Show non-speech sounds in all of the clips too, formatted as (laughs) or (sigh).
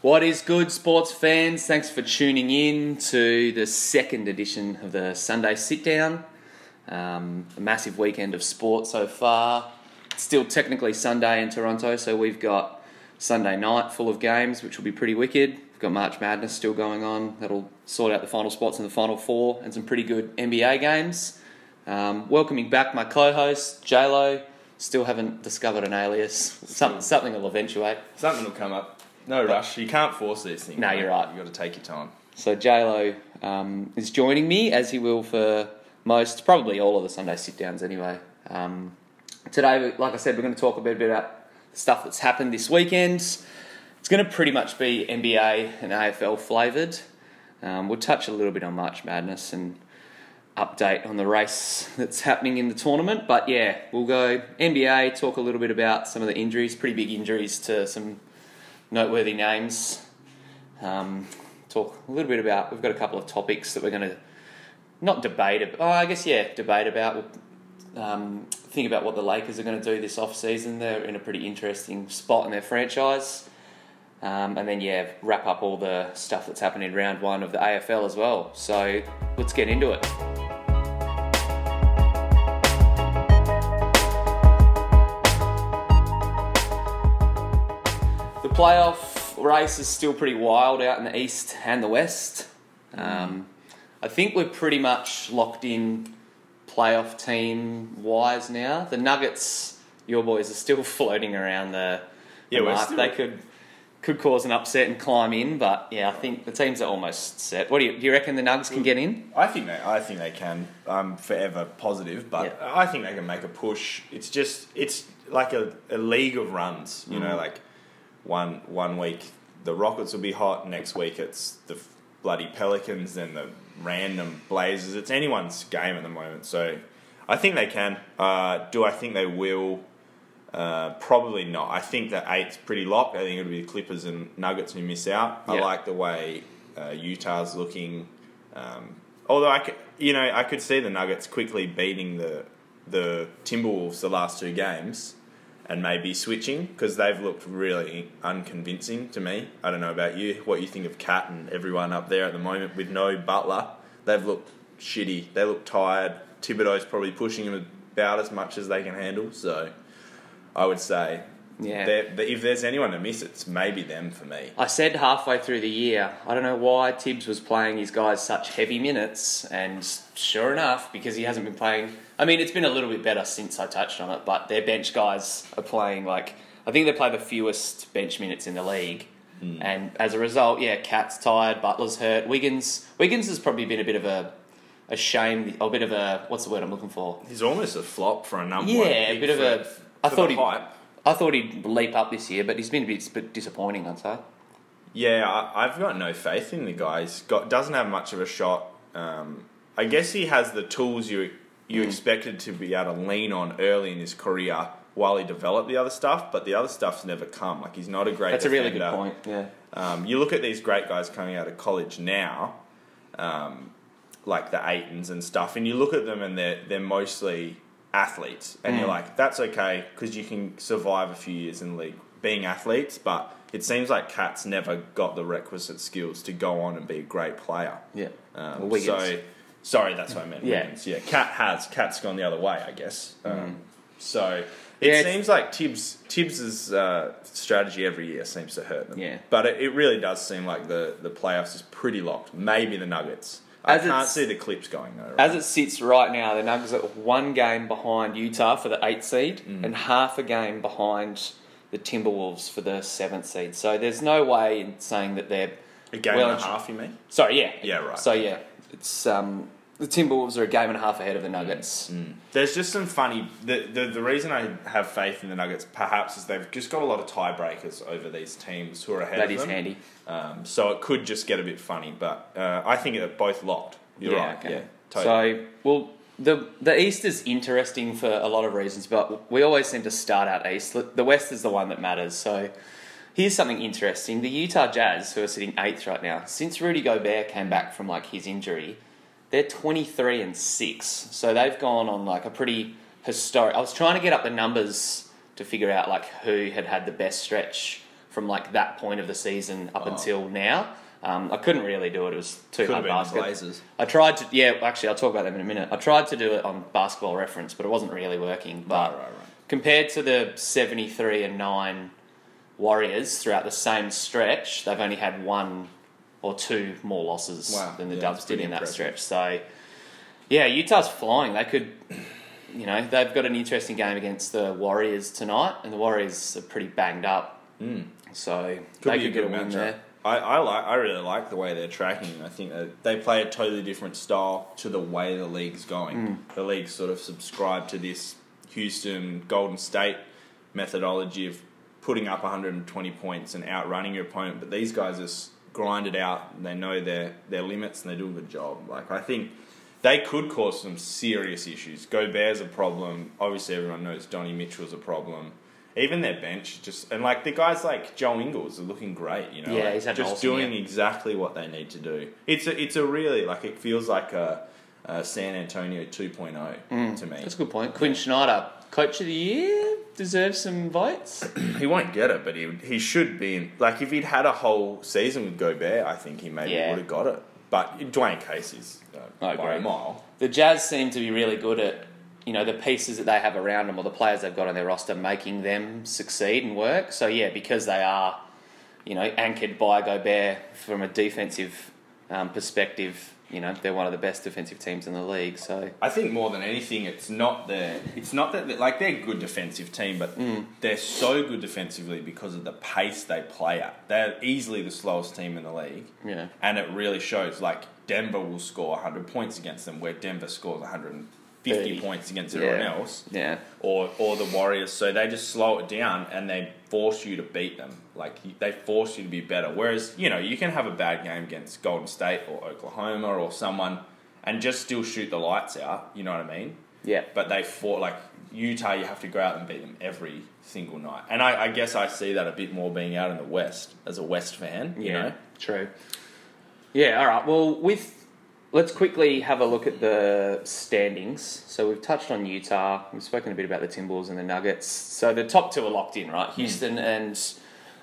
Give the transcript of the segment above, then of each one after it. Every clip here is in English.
What is good, sports fans? Thanks for tuning in to the second edition of the Sunday Sit Down. Um, a massive weekend of sport so far. It's still technically Sunday in Toronto, so we've got Sunday night full of games, which will be pretty wicked. We've got March Madness still going on. That'll sort out the final spots in the final four and some pretty good NBA games. Um, welcoming back my co-host JLo. Still haven't discovered an alias. Some, something will eventuate. Something will come up. No rush. You can't force these things. No, you're right. You've got to take your time. So JLo um, is joining me as he will for most, probably all of the Sunday sit downs anyway. Um, today, like I said, we're going to talk a bit about stuff that's happened this weekend. It's going to pretty much be NBA and AFL flavoured. Um, we'll touch a little bit on March Madness and update on the race that's happening in the tournament. But yeah, we'll go NBA, talk a little bit about some of the injuries, pretty big injuries to some noteworthy names. Um, talk a little bit about. We've got a couple of topics that we're going to not debate. ab- Oh, I guess yeah, debate about. Um, think about what the Lakers are going to do this off season. They're in a pretty interesting spot in their franchise. Um, and then yeah, wrap up all the stuff that's happened in round one of the AFL as well. So let's get into it. Playoff race is still pretty wild out in the east and the west. Um, I think we're pretty much locked in playoff team wise now. The Nuggets, your boys, are still (laughs) floating around the, Yeah, mark. still- They could could cause an upset and climb in, but yeah, I think the teams are almost set. What do you, do you reckon the Nuggets can get in? I think they. I think they can. I'm forever positive, but Yeah. I think they can make a push. It's just. It's like a, a league of runs. You know, like one one week the Rockets will be hot. Next week it's the bloody Pelicans. Then the random Blazers. It's anyone's game at the moment. So I think they can. Uh, do I think they will? Uh, probably not. I think that eight's pretty locked. I think it'll be the Clippers and Nuggets who miss out. I like the way uh, Utah's looking. Um, although I could, you know, I could see the Nuggets quickly beating the the Timberwolves the last two games, and maybe switching because they've looked really unconvincing to me. I don't know about you. What you think of Cat and everyone up there at the moment with no Butler? They've looked shitty. They look tired. Thibodeau's probably pushing them about as much as they can handle. So. I would say, Yeah. if there's anyone to miss, it's maybe them for me. I said halfway through the year, I don't know why Tibbs was playing his guys such heavy minutes, and sure enough, because he hasn't been playing. I mean, it's been a little bit better since I touched on it, but their bench guys are playing like I think they play the fewest bench minutes in the league, and as a result, yeah, Cat's tired, Butler's hurt, Wiggins. Wiggins has probably been a bit of a a shame, a bit of a what's the word I'm looking for? He's almost a flop for a number Yeah, a bit of for- a- for I thought he- hype. I thought he'd leap up this year, but he's been a bit, bit disappointing, I'd say. Yeah, I, I've got no faith in the guy. He's got doesn't have much of a shot. Um, I guess he has the tools you you Mm. expected to be able to lean on early in his career while he developed the other stuff, but the other stuff's never come. Like he's not a great. That's a really good point. Yeah. Um, you look at these great guys coming out of college now, um, like the Aytons and stuff, and you look at them and they're they're mostly athletes, and Mm. you're like, that's okay because you can survive a few years in the league being athletes, but it seems like Cat's never got the requisite skills to go on and be a great player. Yeah. Um. So, sorry, that's what I meant. Yeah. Wiggins. yeah. Cat has. Cat's gone the other way, I guess. Um, so it Mm. Yeah, it's- seems like Tibbs Tibbs's uh, strategy every year seems to hurt them. Yeah. But it, it really does seem like the the playoffs is pretty locked. Maybe the Nuggets. I As can't it's- see the clips going though. Right? As it sits right now, the Nuggets are one game behind Utah for the eighth seed Mm. and half a game behind the Timberwolves for the seventh seed. So there's no way in saying that they're a game well and a half, you mean? sorry, yeah, Yeah, right. So yeah, it's um, the Timberwolves are a game and a half ahead of the Nuggets. There's just some funny. The, the the reason I have faith in the Nuggets perhaps is they've just got a lot of tiebreakers over these teams who are ahead That of is them. handy. Um, so it could just get a bit funny, but uh, I think they're both locked. You're yeah, right. okay. Yeah, totally. So well, the the East is interesting for a lot of reasons, but we always seem to start out East. The West is the one that matters. So here's something interesting: the Utah Jazz, who are sitting eighth right now, since Rudy Gobert came back from like his injury, they're 23 and six. So they've gone on like a pretty historic. I was trying to get up the numbers to figure out like who had had the best stretch from like that point of the season up Oh. until now. Um, I couldn't really do it. It was too Could hard basket. I tried to, yeah. Actually, I'll talk about them in a minute. I tried to do it on Basketball Reference, but it wasn't really working. But Right, right, right. compared to the seventy-three and nine Warriors throughout the same stretch, they've only had one or two more losses Wow. than the Yeah, Dubs did in that impressive. stretch. So, yeah, Utah's flying. They could, you know, they've got an interesting game against the Warriors tonight, and the Warriors are pretty banged up. Mm. So Could they be could a get a win there. I, I like. I really like the way they're tracking. I think that they play a totally different style to the way the league's going. Mm. The league sort of subscribed to this Houston Golden State methodology of putting up 120 points and outrunning your opponent. But these guys just grind it out. They know their their limits and they do a good job. Like I think. They could cause some serious issues. Gobert's a problem. Obviously, everyone knows Donnie Mitchell's a problem. Even their bench, just and like the guys like Joe Ingles are looking great. You know, Yeah, like, he's just awesome doing exactly what they need to do. It's a, it's a really like it feels like a, a San Antonio 2.0 mm, to me. That's a good point. Quin Snyder, Coach of the Year, deserves some votes. (clears throat) He won't get it, but he he should be in. Like if he'd had a whole season with Gobert, I think he maybe Yeah. would have got it. But Dwane Casey's uh, by a mile. the Jazz seem to be really good at, you know, the pieces that they have around them or the players they've got on their roster making them succeed and work. So yeah, because they are, you know, anchored by Gobert from a defensive um, perspective, you know, they're one of the best defensive teams in the league. So I think more than anything, it's not the it's not that like they're a good defensive team, but Mm. they're so good defensively because of the pace they play at. They're easily the slowest team in the league, yeah, and it really shows. Like Denver will score 100 points against them, where Denver scores 150 30. points against everyone Yeah. else, yeah, or or the Warriors. So they just slow it down and they force you to beat them. Like they force you to be better. Whereas you know you can have a bad game against Golden State or Oklahoma or someone, and just still shoot the lights out. You know what I mean? yeah. But they fought like Utah. You have to go out and beat them every single night. And I, I guess I see that a bit more being out in the West as a West fan. You Yeah, know. true. Yeah, all right. Well, with let's quickly have a look at the standings. So we've touched on Utah. We've spoken a bit about the Timberwolves and the Nuggets. So the top two are locked in, right? Houston and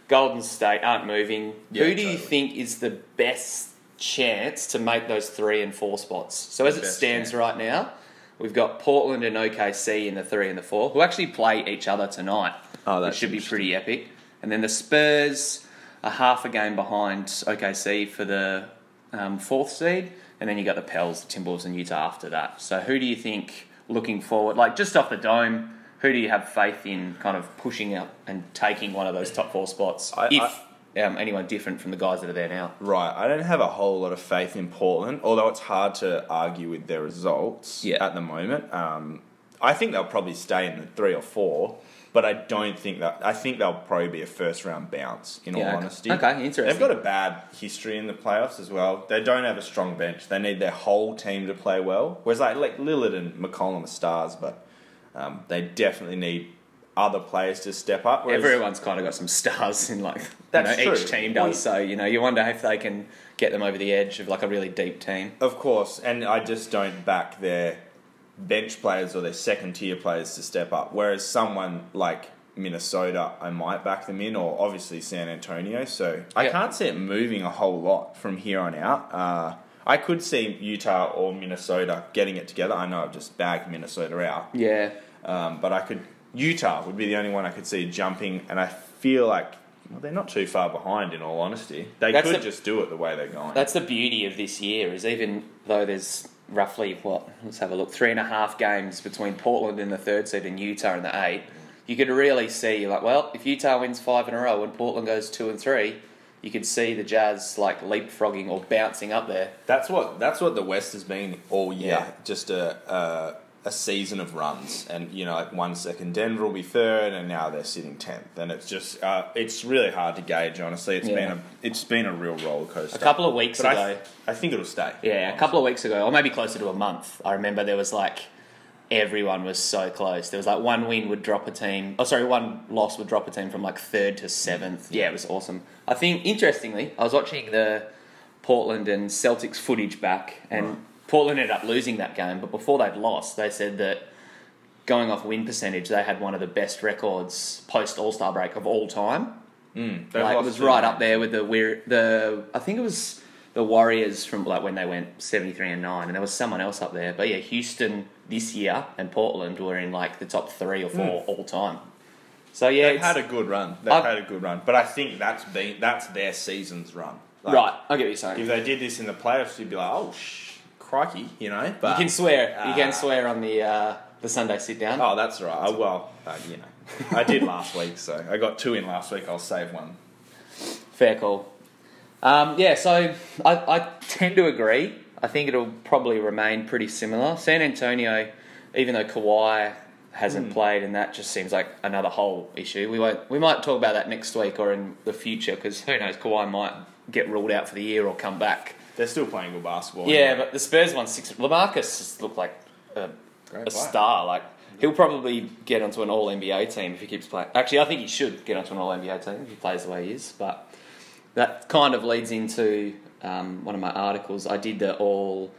Golden State aren't moving. Yeah, Who do you think is the best chance to make those three and four spots? So as it stands chance. right now, we've got Portland and OKC in the three and the four, who actually play each other tonight. Oh, that should be pretty epic. And then the Spurs are half a game behind OKC for the um, fourth seed, and then you got the Pels, the Timberwolves, and Utah after that. So who do you think looking forward, like just off the dome? Who do you have faith in kind of pushing out and taking one of those top four spots? I- if um, anyone different from the guys that are there now. Right, I don't have a whole lot of faith in Portland, although it's hard to argue with their results Yeah. at the moment. Um, I think they'll probably stay in the three or four, but I don't think that. I think they'll probably be a first round bounce. In Yeah, all okay. honesty, Okay, interesting. They've got a bad history in the playoffs as well. They don't have a strong bench. They need their whole team to play well. Whereas like, like Lillard and McCollum are stars, but um, they definitely need other players to step up. Whereas, Everyone's kind of got some stars in like you That's know, each team does. So you know, you wonder if they can get them over the edge of like a really deep team. Of course, and I just don't back their bench players or their second tier players to step up. Whereas someone like Minnesota, I might back them in, or obviously San Antonio. So I can't see it moving a whole lot from here on out. Uh, I could see Utah or Minnesota getting it together. I know I've just bagged Minnesota out, Yeah, um, but I could. Utah would be the only one I could see jumping, and I feel like well, they're not too far behind. In all honesty, they That's could the- just do it the way they're going. That's the beauty of this year, is even though there's roughly what let's have a look, three and a half games between Portland in the third seed and Utah in the eight. You could really see you're like, well, if Utah wins five in a row and Portland goes two and three, you could see the Jazz like leapfrogging or bouncing up there. That's what that's what the West has been all year. Yeah. Just a, a a season of runs, and you know, like one second Denver will be third, and now they're sitting tenth, and it's just uh, it's really hard to gauge. Honestly, It's Yeah. been a it's been a real roller coaster. A couple of weeks but ago, I, th- I think it'll stay. yeah, a couple of weeks ago, or maybe closer to a month, I remember there was like everyone was so close. There was like one win would drop a team. Oh, sorry, one loss would drop a team from like third to seventh. Yeah, it was awesome. I think interestingly, I was watching the Portland and Celtics footage back, and. Portland ended up losing that game. But before they'd lost, they said that going off win percentage, they had one of the best records post All Star break of all time. Mm, Like, it was right up there with the weir- the I think it was the Warriors from like when they went seventy three and nine, and there was someone else up there. But yeah, Houston this year and Portland were in like the top three or four all time. So yeah, They've had a good run. They've I've- had a good run, but I think that's been that's their season's run. Like, right. I get what you're saying. If they did this in the playoffs, you'd be like, oh, sh- crikey, you know. But you can swear. you Ah. can swear on the uh, the Sunday sit down. Oh, that's right. Well, uh, you know, I did last week, so I got two in last week. I'll save one. Fair call. Um, yeah, so I, I tend to agree. I think it'll probably remain pretty similar. San Antonio, even though Kawhi hasn't played, and that just seems like another whole issue. We won't. We might talk about that next week or in the future because who knows? Kawhi might get ruled out for the year or come back. They're still playing good basketball. Yeah, but the Spurs won six. LaMarcus looked like a, Great a star. Like he'll probably get onto an All NBA team if he keeps playing. Actually, I think he should get onto an All NBA team if he plays the way he is. But that kind of leads into um, one of my articles. I did the All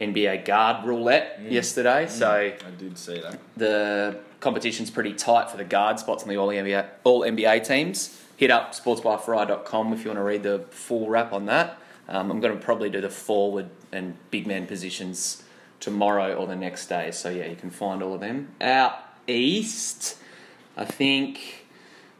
NBA guard roulette yesterday, so I did see that. the competition's pretty tight for the guard spots on the All NBA, All NBA teams. Hit up sportsbyfry.com if you want to read the full wrap on that. Um, I'm going to probably do the forward and big man positions tomorrow or the next day. So, yeah, you can find all of them. Out east, I think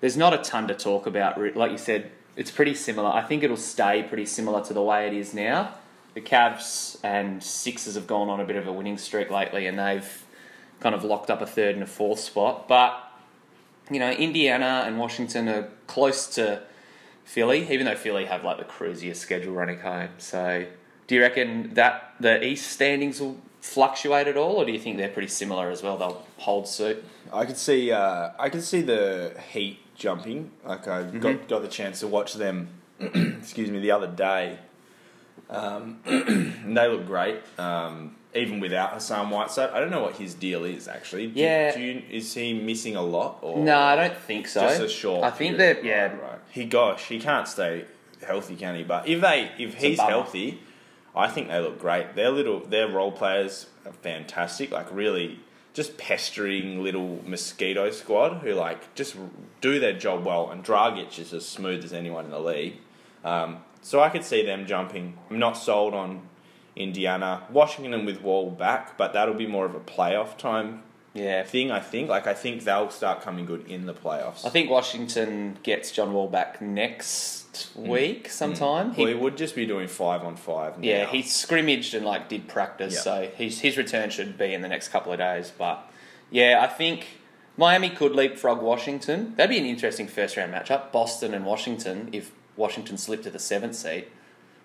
there's not a ton to talk about. Like you said, it's pretty similar. I think it'll stay pretty similar to the way it is now. The Cavs and Sixers have gone on a bit of a winning streak lately, and they've kind of locked up a third and a fourth spot. But you know, Indiana and Washington are close to Philly, even though Philly have like the cruisiest schedule running home. So, do you reckon that the East standings will fluctuate at all, or do you think they're pretty similar as well? They'll hold suit. I could see. Uh, I could see the Heat jumping. Like I Mm-hmm. got got the chance to watch them. (clears throat) excuse me, the other day. Um, and (clears throat) they look great. Um, even without Hassan Whiteside, I don't know what his deal is actually. Do, Yeah. do you, is he missing a lot or No, I don't think so. just a short? I think that yeah, right. He gosh, he can't stay healthy, can he? But if they if he's bummer. healthy, I think they look great. Their little their role players are fantastic. Like really, just pestering little mosquito squad who like just do their job well. And Dragic is as smooth as anyone in the league. Um, so I could see them jumping. I'm not sold on Indiana, Washington with Wall back, but that'll be more of a playoff time yeah. thing. I think. Like I think they'll start coming good in the playoffs. I think Washington gets John Wall back next mm. week mm. sometime. He- Well, he would just be doing five on five. Now. Yeah, he scrimmaged and like did practice, Yeah. so his his return should be in the next couple of days. But yeah, I think Miami could leapfrog Washington. That'd be an interesting first round matchup. Boston and Washington. If Washington slipped to the seventh seed,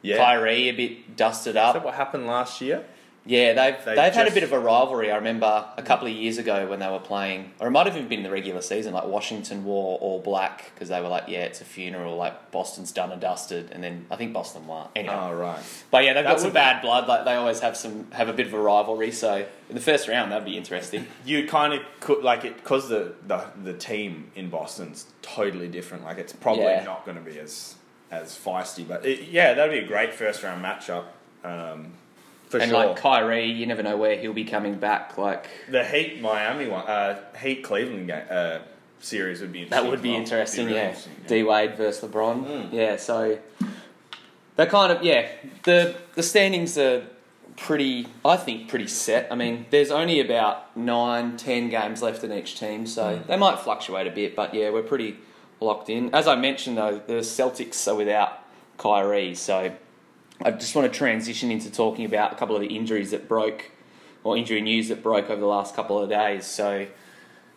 yeah. Kyrie a bit dusted Is that up. what happened last year? Yeah, they've They they've had a bit of a rivalry. I remember a couple of years ago when they were playing, or it might have even been the regular season. Like Washington wore all black because they were like, yeah, it's a funeral. Like Boston's done and dusted, and then I think Boston won. Anyway, Oh right. But yeah, they've That got some bad blood. Like they always have some have a bit of a rivalry. So in the first round, that'd be interesting. (laughs) You kind of could like it because the, the the team in Boston's totally different. Like it's probably Yeah. not going to be as as feisty. But it, yeah, that'd be a great first round matchup. Um, for and sure. like Kyrie, you never know where he'll be coming back. Like the Heat Miami one, uh, Heat Cleveland game, uh, series would be interesting. that would be well. interesting. really yeah, interesting, D Wade versus LeBron. Mm. Yeah, so that kind of yeah. The the standings are pretty. I think pretty set. I mean, there's only about nine, ten games left in each team, so Mm. they might fluctuate a bit. But yeah, we're pretty locked in. As I mentioned though, the Celtics are without Kyrie, so. I just want to transition into talking about a couple of the injuries that broke, or injury news that broke over the last couple of days. So,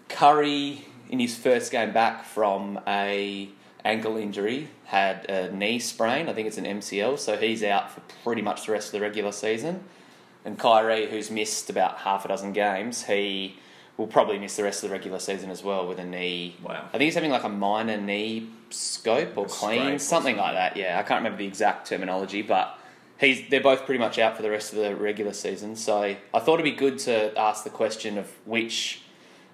Curry, in his first game back from a ankle injury, had a knee sprain. I think it's an MCL, so he's out for pretty much the rest of the regular season. And Kyrie, who's missed about half a dozen games, he will probably miss the rest of the regular season as well with a knee. Wow. I think he's having like a minor knee scope or clean, something like that. Yeah, I can't remember the exact terminology, but he's they're both pretty much out for the rest of the regular season. So I thought it'd be good to ask the question of which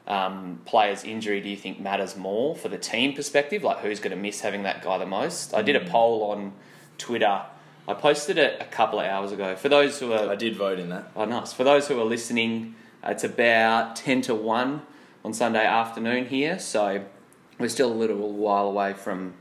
um, player's injury do you think matters more for the team perspective? Like who's going to miss having that guy the most? I did a poll on Twitter. I posted it a couple of hours ago. For those who are I did vote in that. Oh, nice. For those who are listening, it's about 10 to 1 on Sunday afternoon here, so we're still a little while away from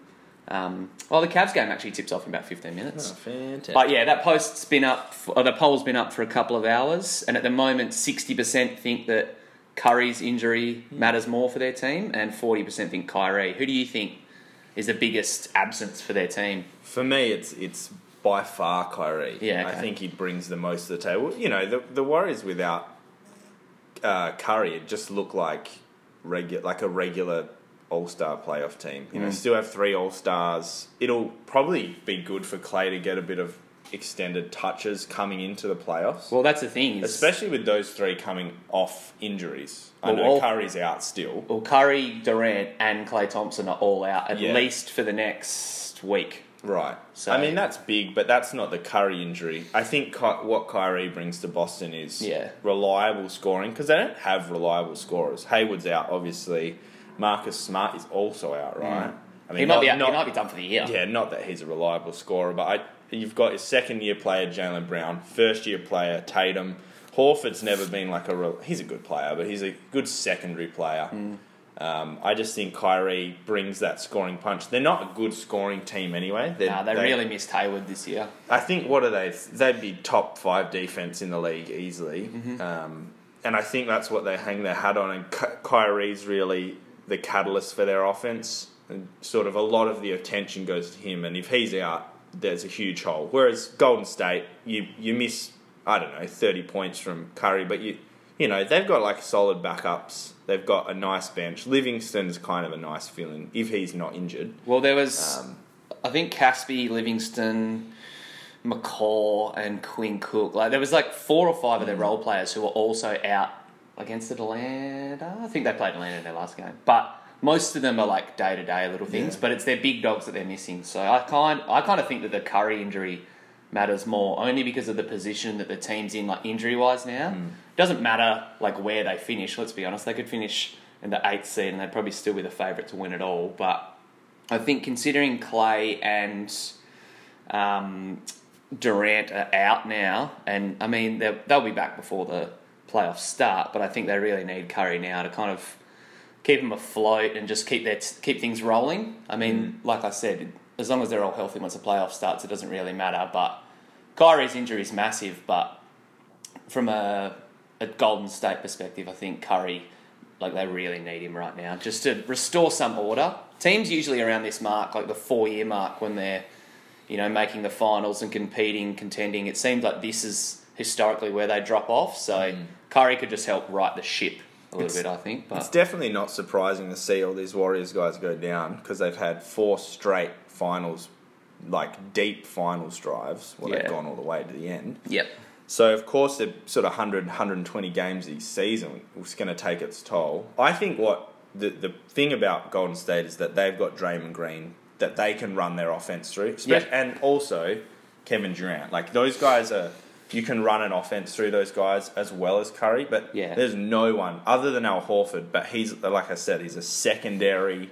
Um, well, the Cavs game actually tips off in about 15 minutes. Oh, fantastic. But yeah, that post's been up, or the poll's been up for a couple of hours, and at the moment, 60% think that Curry's injury matters more for their team, and 40% think Kyrie. Who do you think is the biggest absence for their team? For me, it's it's by far Kyrie. Yeah, I think he brings the most to the table. You know, the the Warriors without uh, Curry, it just look like regular, like a regular All Star playoff team. You know, Mm. still have three All Stars. It'll probably be good for Klay to get a bit of extended touches coming into the playoffs. Well, that's the thing. Especially with those three coming off injuries. I Well, know all- Curry's out still. well, Curry, Durant, and Klay Thompson are all out at Yeah. least for the next week. Right. So- I mean, that's big, but that's not the Curry injury. I think Ky- what Kyrie brings to Boston is Yeah. reliable scoring because they don't have reliable scorers. Hayward's out, obviously. Marcus Smart is also out, right? I Mm. he, might not- be out, not- he might be done for the year. Yeah, not that he's a reliable scorer, but I, you've got your second year player, Jaylen Brown, first year player, Tatum. Horford's never been like a real, he's a good player, but he's a good secondary player. Mm. Um, I just think Kyrie brings that scoring punch. They're not a good scoring team anyway. Nah, they, they- really missed Hayward this year. I think what are they? They'd be top five defense in the league easily, Mm-hmm. um, and I think that's what they hang their hat on. And Ky- Kyrie's really the catalyst for their offense, and sort of a lot of the attention goes to him. And if he's out, there's a huge hole. Whereas Golden State, you you miss I don't know thirty points from Curry, but you you know they've got like solid backups. They've got a nice bench. Livingston's kind of a nice feeling if he's not injured. Well, there was, Um, I think, Casspi, Livingston, McCaw, and Quinn Cook. Like there was like four or five Mm. of their role players who were also out against the Atlanta. I think they played Atlanta in their last game, but most of them are like day to day little things. Yeah. But it's their big dogs that they're missing. So I kind, I kind of think that the Curry injury matters more only because of the position that the team's in, like injury wise now. Mm. Doesn't matter like where they finish. Let's be honest, they could finish in the eighth seed and they'd probably still be the favourite to win it all. But I think considering Klay and um, Durant are out now, and I mean they'll, they'll be back before the playoffs start, but I think they really need Curry now to kind of keep them afloat and just keep their keep things rolling. I mean, mm. like I said, as long as they're all healthy once the playoff starts, it doesn't really matter. But Kyrie's injury is massive, but from a, a Golden State perspective, I think Curry, like they really need him right now just to restore some order. Teams usually around this mark, like the four year mark, when they're you know making the finals and competing, contending. It seems like this is historically where they drop off. So hmm. Curry could just help right the ship a little It's- bit, I think. But. It's definitely not surprising to see all these Warriors guys go down because they've had four straight finals, like deep finals drives where Yeah. they've gone all the way to the end. yep, So, of course, the sort of 100, 120 games each season was going to take its toll. I think what the, the thing about Golden State is that they've got Draymond Green that they can run their offense through. Yeah. And also Kevin Durant. Like, those guys are. You can run an offense through those guys as well as Curry, but Yeah. there's no one other than Al Horford. But he's like I said, he's a secondary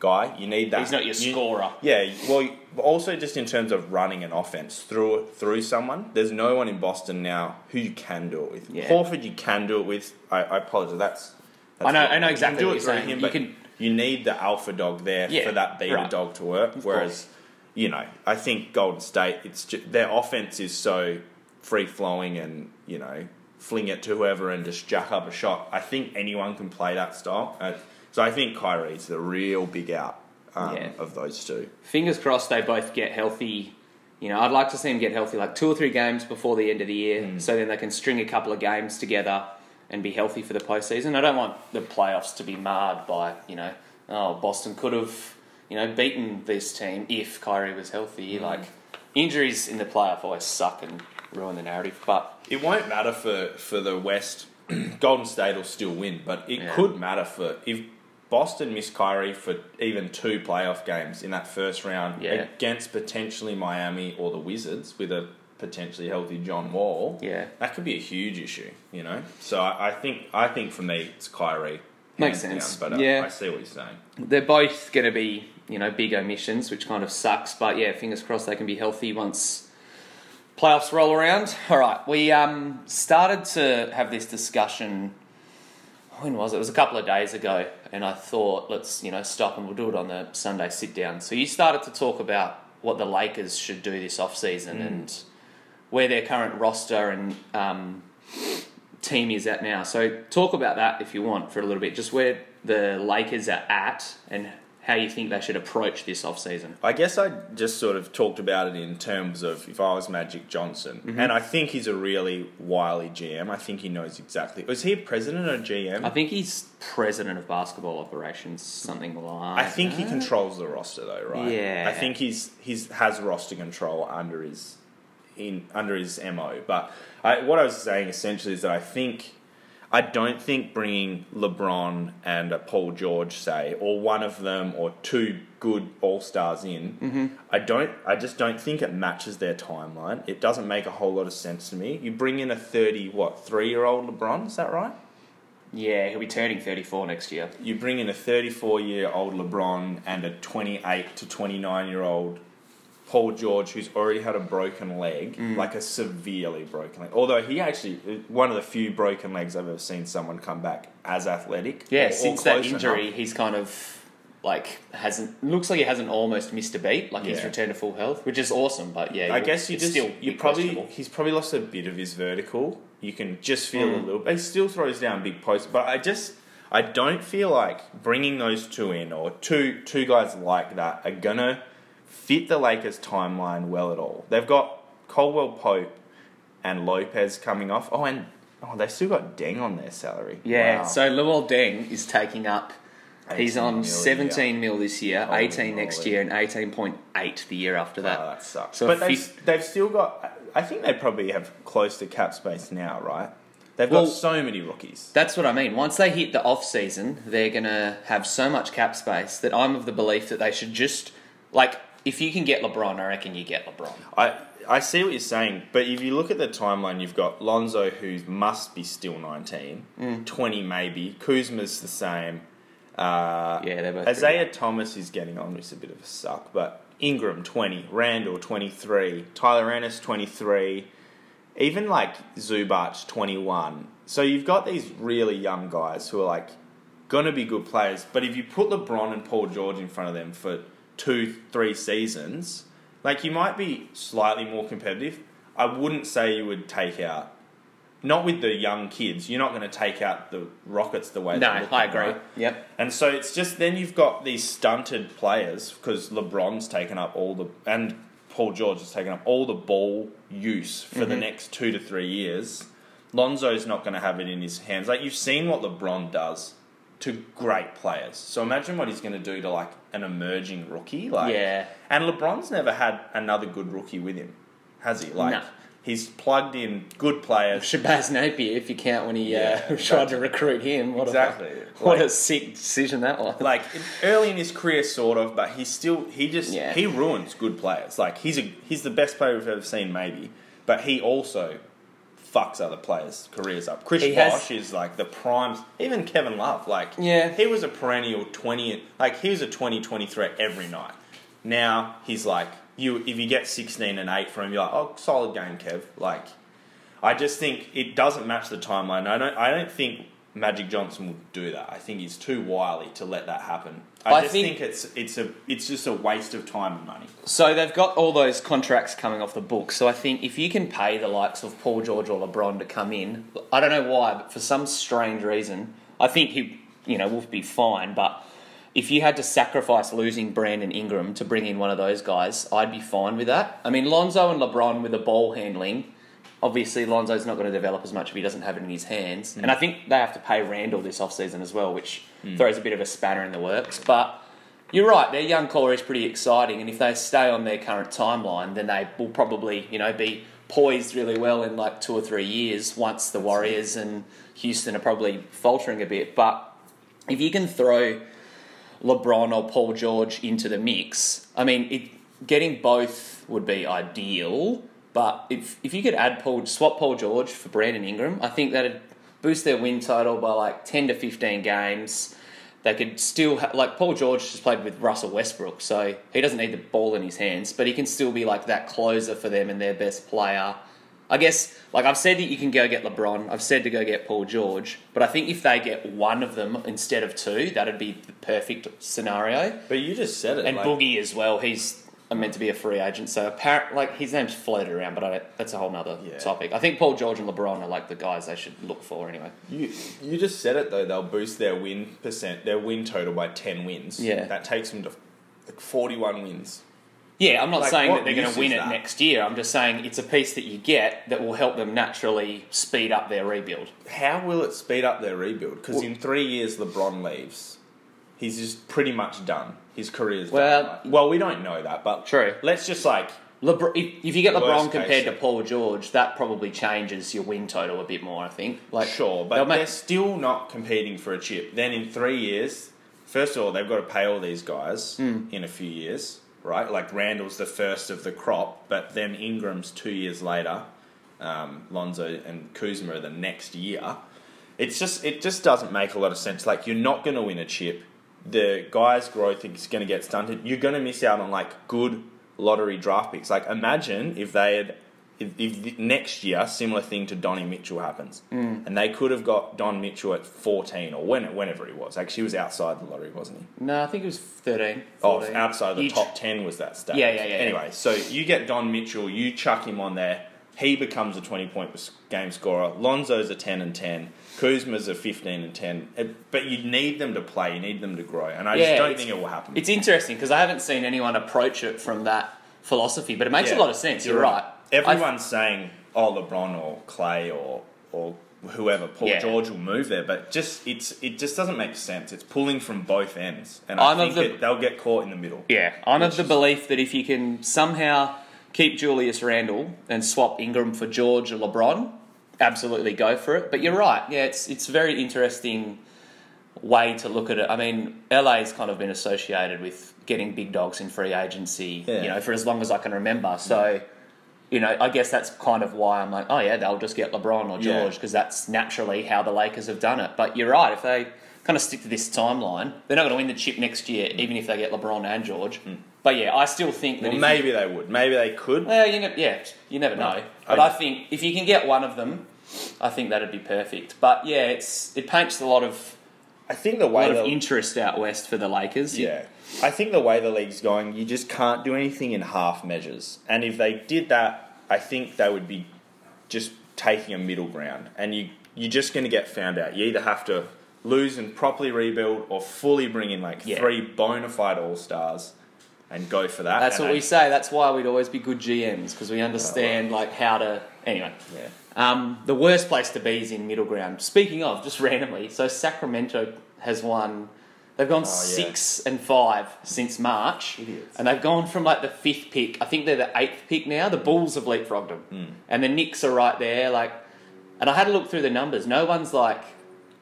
guy. You need that. he's not your you- scorer. yeah, well, also just in terms of running an offense through through someone, there's no one in Boston now who you can do it with. Yeah. Horford, you can do it with. I, I apologize. That's, that's I know- wrong. I know exactly You can do what it you're saying. Him, You but can- you need the alpha dog there Yeah, for that beta right. dog to work. Of Whereas, course. you know, I think Golden State, it's just, their offense is so free flowing and you know fling it to whoever and just jack up a shot. I think anyone can play that style. Uh, so I think Kyrie's the real big out um, Yeah. of those two. fingers crossed they both get healthy. You know, I'd like to see them get healthy like two or three games before the end of the year, Mm. so then they can string a couple of games together and be healthy for the postseason. I don't want the playoffs to be marred by you know, oh Boston could have you know beaten this team if Kyrie was healthy. Mm. Like injuries in the playoff always suck and ruin the narrative. But It won't matter for, for the West. (clears throat) Golden State will still win, but it Yeah. could matter for if Boston miss Kyrie for even two playoff games in that first round Yeah. against potentially Miami or the Wizards with a potentially healthy John Wall. yeah, That could be a huge issue, you know. So I, I think I think for me it's Kyrie. Makes sense. down, but uh, Yeah. I see what you're saying. they're both going to be you know big omissions, which kind of sucks. But yeah, fingers crossed they can be healthy once playoffs roll around. (laughs) All right, we um, started to have this discussion. when was it? It was a couple of days ago, and I thought, let's you know stop and we'll do it on the Sunday sit down. So you started to talk about what the Lakers should do this off season and where their current roster and um, team is at now. So talk about that if you want for a little bit, just where the Lakers are at and how you think they should approach this off season. I guess I just sort of talked about it in terms of if I was Magic Johnson, Mm-hmm. and I think he's a really wily GM. I think he knows exactly. Was he a president or GM? I think he's president of basketball operations, something like. I think he controls the roster though, right? Yeah. I think he's he's has roster control under his in under his mo. But I, what I was saying essentially is that I think I don't think bringing LeBron and Paul George, say, or one of them, or two good All Stars in, Mm-hmm. I don't. I just don't think it matches their timeline. It doesn't make a whole lot of sense to me. You bring in a thirty what three year old LeBron, is that right? Yeah, he'll be turning 34 next year. you bring in a 34 year old LeBron and a 28 to 29 year old Paul George who's already had a broken leg, Mm. like a severely broken leg. Although he actually, one of the few broken legs I've ever seen someone come back as athletic. Yeah, or- or since that injury, enough. he's kind of like hasn't looks like he hasn't almost missed a beat. Like he's returned to full health, which is awesome. But yeah, I guess you just still you probably he's probably lost a bit of his vertical. You can just feel a Mm. little. But he still throws down big posts. But I just I don't feel like bringing those two in or two two guys like that are gonna fit the Lakers timeline well at all. They've got Caldwell-Pope and Lopez coming off. Oh, and oh, they've still got Deng on their salary. Yeah, Wow. so Luol Deng is taking up. He's on mil a 17 mil this year, Holy 18 next year, and 18.8 the year after that. Oh, that sucks. So but they've, they've still got. I think they probably have close to cap space now, right? They've Well- got so many rookies. That's what I mean. Once they hit the off season, they're gonna have so much cap space that I'm of the belief that they should just like if you can get LeBron, I reckon you get LeBron. I I see what you're saying, but if you look at the timeline, you've got Lonzo, who must be still 19, Mm. 20 maybe. Kuzma's the same. Uh, Yeah, they're both Isaiah Thomas is getting on, which a bit of a suck. But Ingram 20, Randle 23, Tyler Ennis 23, even like Zubac 21. So you've got these really young guys who are like gonna be good players. But if you put LeBron and Paul George in front of them for two, three seasons, like you might be slightly more competitive. I wouldn't say you would take out. Not with the young kids. You're not going to take out the Rockets the way. No, they're looking, I agree. right? Yep. And so it's just then you've got these stunted players because LeBron's taken up all the and Paul George has taken up all the ball use for the mm-hmm. next two to three years. Lonzo's not going to have it in his hands. Like you've seen what LeBron does to great players. So imagine what he's going to do to like an emerging rookie. Like Yeah. and LeBron's never had another good rookie with him, has he? Like No. he's plugged in good players. Shabazz Napier, if you count when he Yeah, uh, (laughs) tried to recruit him. What Exactly. A, (laughs) what a sick decision that was. like early in his career, sort of, but he's still he just Yeah. he ruins good players. Like he's a he's the best player we've ever seen, maybe, but he also fucks other players' careers up. Chris He Bosh has- is like the prime. Even Kevin Love, like Yeah. he was a perennial twenty. Like he was a 20, 20 threat every night. Now he's like you. If you get sixteen and eight from him, you're like, oh, solid game, Kev. Like I just think it doesn't match the timeline. I don't. I don't think Magic Johnson will do that. I think he's too wily to let that happen. I, I just think- think, it's it's a it's just a waste of time and money. So they've got all those contracts coming off the book. So I think if you can pay the likes of Paul George or LeBron to come in, I don't know why, but for some strange reason, I think he, you know, will be fine. But if you had to sacrifice losing Brandon Ingram to bring in one of those guys, I'd be fine with that. I mean, Lonzo and LeBron with the ball handling. Obviously, Lonzo's not going to develop as much if he doesn't have it in his hands. Mm. And I think they have to pay Randle this offseason as well, which mm. throws a bit of a spanner in the works. But you're right, their young core is pretty exciting, and if they stay on their current timeline, then they will probably, you know, be poised really well in like two or three years once the Warriors and Houston are probably faltering a bit. But if you can throw LeBron or Paul George into the mix, I mean, it, getting both would be ideal. But if if you could add Paul, swap Paul George for Brandon Ingram, I think that'd boost their win total by like ten to fifteen games. They could still ha- like Paul George just played with Russell Westbrook, so he doesn't need the ball in his hands, but he can still be like that closer for them and their best player. I guess, like I've said that you can go get LeBron. I've said to go get Paul George, but I think if they get one of them instead of two, that'd be the perfect scenario. But you just said it. And like, Boogie as well. He's meant to be a free agent, so apparent like his name's floated around, but I don't, that's a whole nother Yeah. topic. I think Paul George and LeBron are like the guys they should look for anyway. You you just said it though. They'll boost their win percent, their win total by ten wins. Yeah. that takes them to like forty-one wins. Yeah, I'm not Like, saying that they're going to win it that? next year. I'm just saying it's a piece that you get that will help them naturally speed up their rebuild. How will it speed up their rebuild? Because Well- in three years, LeBron leaves. He's just pretty much done. His career's Well- done. right? well, we don't know that, but True. Let's just like LeBron, if, if you get LeBron compared to Paul George, that probably changes your win total a bit more. I think. Like sure, but make- they're still not competing for a chip. Then in three years, first of all, they've got to pay all these guys Hmm. in a few years, right? Like Randle's the first of the crop, but then Ingram's two years later. Um, Lonzo and Kuzma the next year. It's just it just doesn't make a lot of sense. Like you're not going to win a chip. The guy's growth is going to get stunted. You're going to miss out on like good lottery draft picks. Like imagine if they had if, if next year similar thing to Donny Mitchell happens, mm. and they could have got Don Mitchell at 14 or when, whenever he was. Actually, he was outside the lottery, wasn't he? no, I think it was 13. Oh, 14. outside the You- top 10 was that stat. Yeah, yeah, yeah, Anyway, so you get Don Mitchell, you chuck him on there, he becomes a 20 point point game scorer. Lonzo's a 10 and 10. Kuzma's a 15 and 10. Uh, But you need them to play, you need them to grow. And I Yeah, just don't think it will happen. It's interesting because I haven't seen anyone approach it from that philosophy, but it makes Yeah, a lot of sense. You're, right. I- Everyone's saying, oh, LeBron or Clay or, or whoever, Paul Yeah. George will move there, but just it's it just doesn't make sense. It's pulling from both ends, and I'm I of think the- it, they'll get caught in the middle. Yeah, I'm of the is- belief that if you can somehow keep Julius Randle and swap Ingram for George or LeBron, absolutely go for it. But you're right. Yeah, it's it's a very interesting way to look at it. I mean, LA's kind of been associated with getting big dogs in free agency, Yeah. you know, for as long as I can remember. So, you know, I guess that's kind of why I'm like, oh yeah, they'll just get LeBron or George because that's naturally how the Lakers have done it. But you're right. If they kind of stick to this timeline, they're not going to win the chip next year, even if they get LeBron and George. Mm. But yeah, I still think that Well, if maybe they would. Maybe they could. well, you ne- yeah, you never know. No. But I- I think if you can get one of them, I think that'd be perfect. But yeah, it's it paints a lot of I think the a way lot of the, interest out west for the Lakers. Yeah. I think the way the league's going, you just can't do anything in half measures. And if they did that, I think they would be just taking a middle ground. And you, you're just going to get found out. You either have to lose and properly rebuild or fully bring in like Yeah. three bona fide all stars and go for that. That's what I- we say. That's why we'd always be good GMs because we understand like how to. Anyway, Yeah. um, the worst place to be is in middle ground. Speaking of, just (laughs) randomly, so Sacramento has won. They've gone Oh, yeah. six and five since March, Idiots. and they've gone from like the fifth pick. I think they're the eighth pick now. The Bulls have leapfrogged them, Hmm. and the Knicks are right there. Like, and I had to look through the numbers. No one's like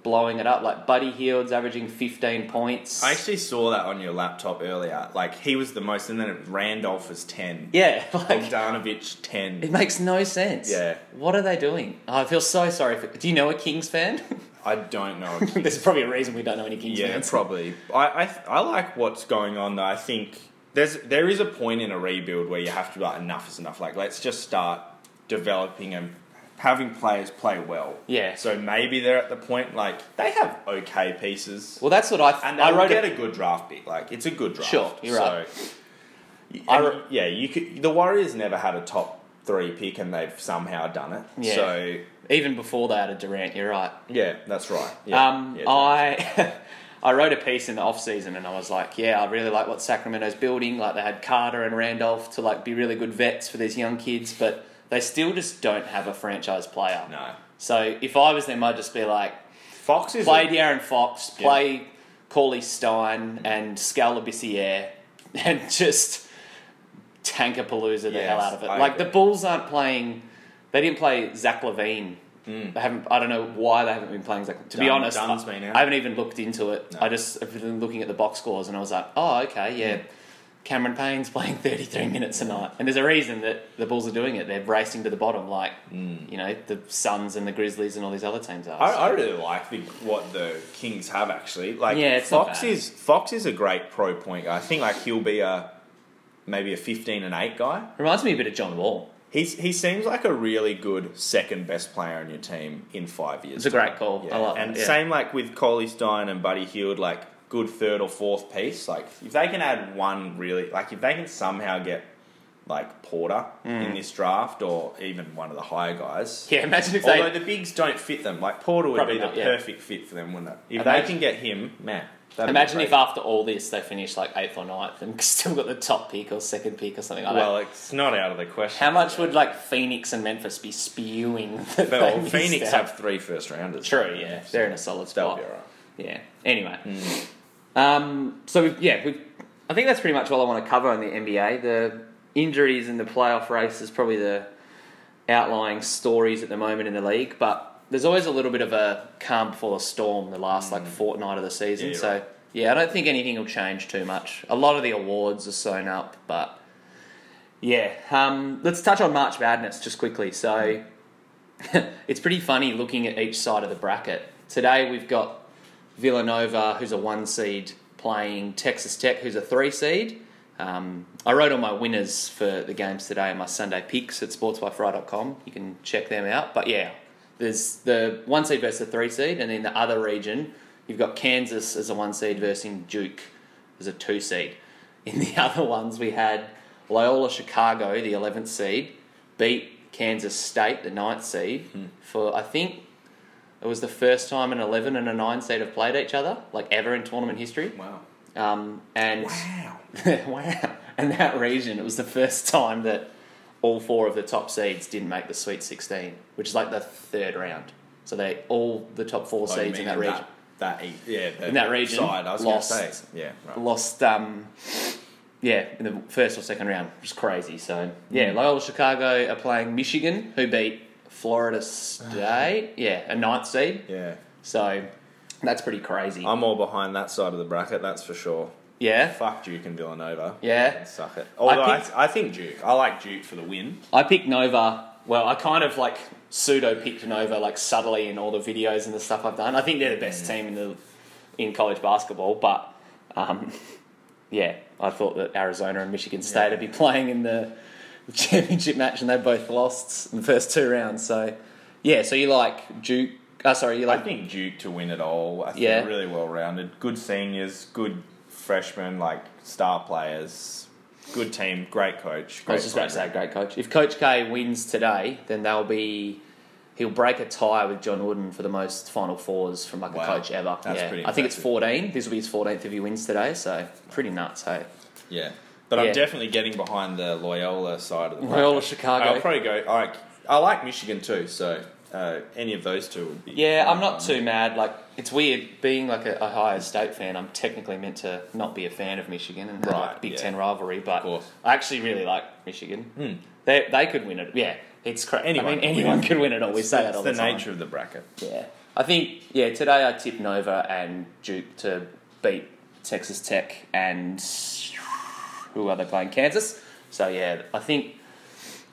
blowing it up. Like Buddy Hield's averaging fifteen points. I actually saw that on your laptop earlier. Like he was the most, and then it- Randolph was ten, yeah, (laughs) like Bogdanovich ten. It makes no sense. Yeah. What are they doing? Oh, I feel so sorry for. Do you know a Kings fan? (laughs) I don't know. (laughs) There's probably a reason we don't know any Kings Yeah, fans. probably. I, I I like what's going on though. I think there's there is a point in a rebuild where you have to be like enough is enough. Like let's just start developing and having players play well. Yeah. So maybe they're at the point like they have okay pieces. Well, that's what I. and I wrote get it. a good draft pick. Like it's a good draft. Sure, you're right. I wrote- yeah, you could. The Warriors never had a top three pick, and they've somehow done it. Yeah. So Even before they had a Durant, you're right. yeah, that's right. Yeah. um, yeah, I. (laughs) I wrote a piece in the off season and I was like, yeah, I really like what Sacramento's building. Like they had Carter and Randolph to like be really good vets for these young kids, but they still just don't have a franchise player. no. So if I was them, I'd just be like, Fox is play De'Aaron Fox, Yeah. play Cauley-Stein and Skal Labissiere, (laughs) and just tank a palooza the Yes, hell out of it. I like the. Bulls aren't playing. They didn't play Zach LaVine. Mm. They haven't. I don't know why they haven't been playing Zach. To be honest, I. I haven't even looked into it. No. I just have been looking at the box scores, and I was like, oh, okay, yeah. Cameron Payne's (laughs) playing 33 minutes a night, and there's a reason that the Bulls are doing it. They're racing to the bottom, like mm. you know the Suns and the Grizzlies and all these other teams are. I, I really like the, what the Kings have actually. Like Yeah, it's Fox is Fox is a great pro point guy. I think like he'll be a maybe a fifteen and eight guy. Reminds me a bit of John Wall. He's, he seems like a really good second best player on your team in five years. It's a great call. Yeah. I like and that, yeah. same like with Cauley-Stein and Buddy Hield, like good third or fourth piece. Like if they can add one really, like if they can somehow get like Porter in this draft or even one of the higher guys. Mm. Yeah, imagine if Although they. the bigs don't fit them, like Porter would Probably be the yeah. perfect fit for them, wouldn't it? If Imagine- they can get him, man. Imagine if after all this they finish like eighth or ninth and (laughs) still got the top pick or second pick or something like that. Well, it's not out of the question. How much would like Phoenix and Memphis be spewing? (laughs) Well, Phoenix have three first rounders. True, yeah, they're in a solid They'll spot. be alright. Yeah. Anyway, um, so we've, yeah, we've, I think that's pretty much all I want to cover on the NBA. The injuries in the playoff race is probably the outlying stories at the moment in the league, but there's always a little bit of a calm before the storm the last like fortnight of the season. Mm. Yeah, so right. yeah, I don't think anything will change too much. A lot of the awards are sewn up, but yeah. Um, let's touch on March Madness just quickly. So (laughs) it's pretty funny looking at each side of the bracket. Today we've got Villanova, who's a one seed, playing Texas Tech, who's a three seed. Um, I wrote all my winners for the games today in my Sunday picks at sportsbyfry.com. You can check them out. But yeah, there's the one seed versus the three seed, and in the other region, you've got Kansas as a one seed versus Duke as a two seed. (laughs) In the other ones, we had Loyola Chicago, the 11th seed, beat Kansas State, the ninth seed, for I think it was the first time an 11 and a 9 seed have played each other, like ever in tournament history. Wow. Um, and Wow. (laughs) wow. And that region, it was the first time that all four of the top seeds didn't make the Sweet 16, which is like the third round. So they all the top four Oh, seeds in that region That, that yeah, In that region, side. I was lost. say, yeah, right. lost. Um, yeah, in the first or second round, which is crazy. So yeah, Mm. Loyola Chicago are playing Michigan, who beat Florida State. Yeah, a ninth seed. Yeah, So that's pretty crazy. I'm all behind that side of the bracket. That's for sure. yeah, Fuck Duke and Villanova. Yeah. suck it. Although I, picked- I, think Duke. I like Duke for the win. I picked Nova. Well, I kind of like pseudo picked Nova like subtly in all the videos and the stuff I've done. I think they're the best team in the in college basketball, but um, (laughs) yeah, I thought that Arizona and Michigan State would be playing in the (laughs) championship match, and they both lost in the first two rounds. So yeah, so you like Duke? Uh, sorry, you like. I think Duke to win it all. I think Yeah. really well rounded. Good seniors, good freshmen, like star players. Good team, great coach. I was Great just about to say, great coach. If Coach K wins today, then they'll be he'll break a tie with John Wooden for the most Final Fours from like a coach ever. That's yeah. pretty I think it's fourteen. This will be his fourteenth if he wins today. So pretty nuts, hey. Yeah, but Yeah. I'm definitely getting behind the Loyola side of the. Loyola Chicago. I'll probably go. I like, I like Michigan too, so uh, any of those two would be. Yeah, I'm not too mad. Like it's weird being like a Ohio State fan. I'm technically meant to not be a fan of Michigan and have Right, like Big yeah. Ten rivalry, but. I actually really like Michigan. Hmm. They they could win it. Yeah, it's crazy. Anyone I mean, win anyone could win it all. We say that It's all the, the, time. nature of the bracket. Yeah, I think yeah. Today I tipped Nova and Duke to beat Texas Tech and who are they playing? Kansas. So yeah, I think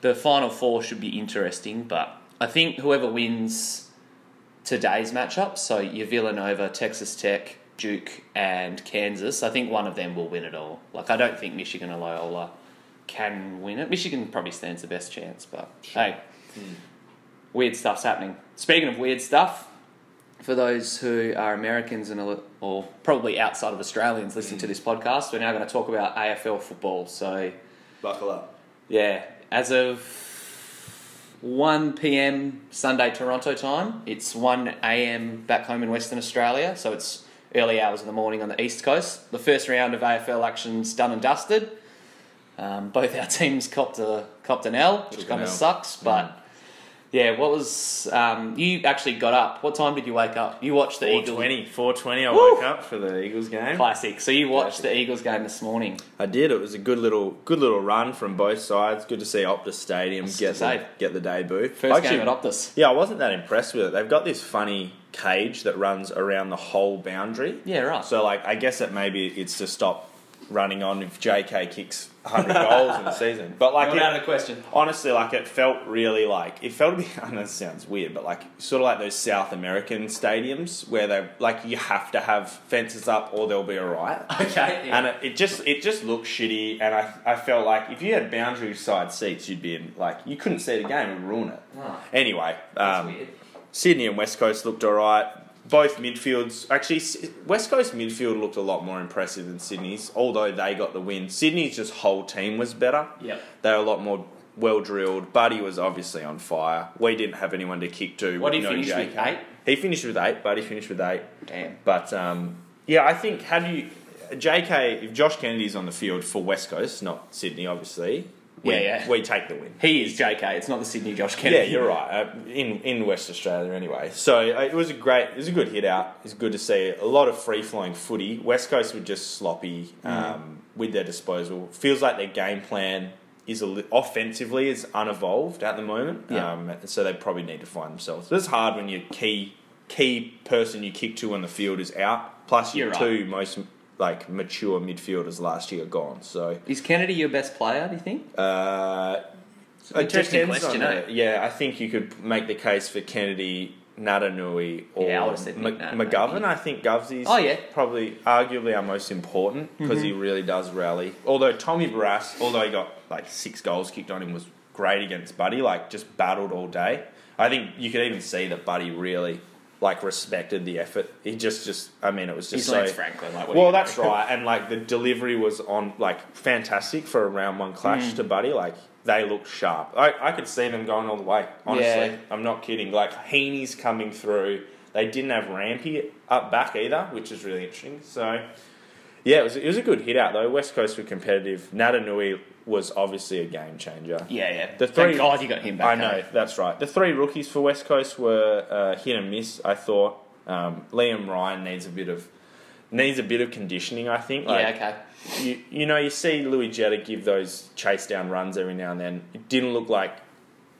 the final four should be interesting. But I think whoever wins today's matchup, so your Villanova, Texas Tech, Duke, and Kansas, I think one of them will win it all. Like I don't think Michigan or Loyola can win it. Michigan probably stands the best chance, but hey, hmm. weird stuff's happening. Speaking of weird stuff, for those who are Americans and or probably outside of Australians listening to this podcast, we're now going to talk about AFL football. So Buckle up. yeah, as of 1 p.m. Sunday Toronto time, it's 1 a.m. back home in Western Australia, so it's early hours in the morning on the east coast. The first round of AFL action's done and dusted. Um, both our (laughs) teams copped a copped an L, which kind of sucks. But yeah, what was um, you actually got up? What time did you wake up? You watched the Eagles 420. 420 I Woo! woke up for the Eagles game. classic. So you watched Classic. the Eagles game this morning. I did. It was a good little good little run from both sides. Good to see Optus Stadium That's get the, say. get the debut. First Actually, game at Optus. Yeah, I wasn't that impressed with it. They've got this funny cage that runs around the whole boundary. Yeah, right. So like, I guess that maybe it's to stop running on if JK kicks 100 goals in the season. But like, Not it- out of the question. honestly, like it felt really like it felt a bit. (laughs) I know this sounds weird, but like sort of like those South American stadiums where they like you have to have fences up or there'll be a riot. (laughs) Okay. And it, it just it just looked shitty, and I, I felt like if you had boundary side seats, you'd be in like you couldn't see the game and ruin it. Oh, Anyway, um. Sydney and West Coast looked alright. Both midfields, actually, West Coast midfield looked a lot more impressive than Sydney's, although they got the win. Sydney's just whole team was better. Yep. They were a lot more well drilled. Buddy was obviously on fire. We didn't have anyone to kick to. What did he no finish with, eight? He finished with eight. Buddy finished with eight. Damn. But um, yeah, I think how do you JK if Josh Kennedy's on the field for West Coast, not Sydney, obviously. We, Yeah, yeah. we take the win. He is JK. It's not the Sydney Josh Kennedy. Yeah, you're right. Uh, in in West Australia, anyway. So uh, it was a great, it was a good hit out. It's good to see a lot of free flowing footy. West Coast were just sloppy um, with their disposal. Feels like their game plan is a li- offensively is unevolved at the moment. Yeah. Um, so they probably need to find themselves. It's hard when your key key person you kick to on the field is out. Plus your You're right. two most like mature midfielders last year gone. So Is Kennedy your best player? Do you think? uh, an interesting question, on eh? Yeah, I think you could make the case for Kennedy, Naitanui, or Yeah, I would've M- McGovern. maybe. I think Govsy's Oh, yeah. probably arguably our most important because he really does rally. Although Tommy Barrass, although he got like six goals kicked on him, was great against Buddy. Like just battled all day. I think you could even see that Buddy really like respected the effort. He just, just I mean, it was just He's so. Lance Franklin. Like, what Well, that's right, and like the delivery was on like fantastic for a round one clash Mm. to Buddy. Like they looked sharp. I, I could see them going all the way. Honestly, Yeah. I'm not kidding. Like Heeney's coming through. They didn't have Rampy up back either, which is really interesting. So yeah, it was it was a good hit out though. West Coast were competitive. Naitanui was obviously a game changer. Yeah, yeah. The Thank three- God you got him back. I know eh? that's right. The three rookies for West Coast were uh, hit and miss. I thought um, Liam Ryan needs a bit of needs a bit of conditioning. I think. Like, yeah, okay. you, you know, you see Lewis Jetta give those chase down runs every now and then. It didn't look like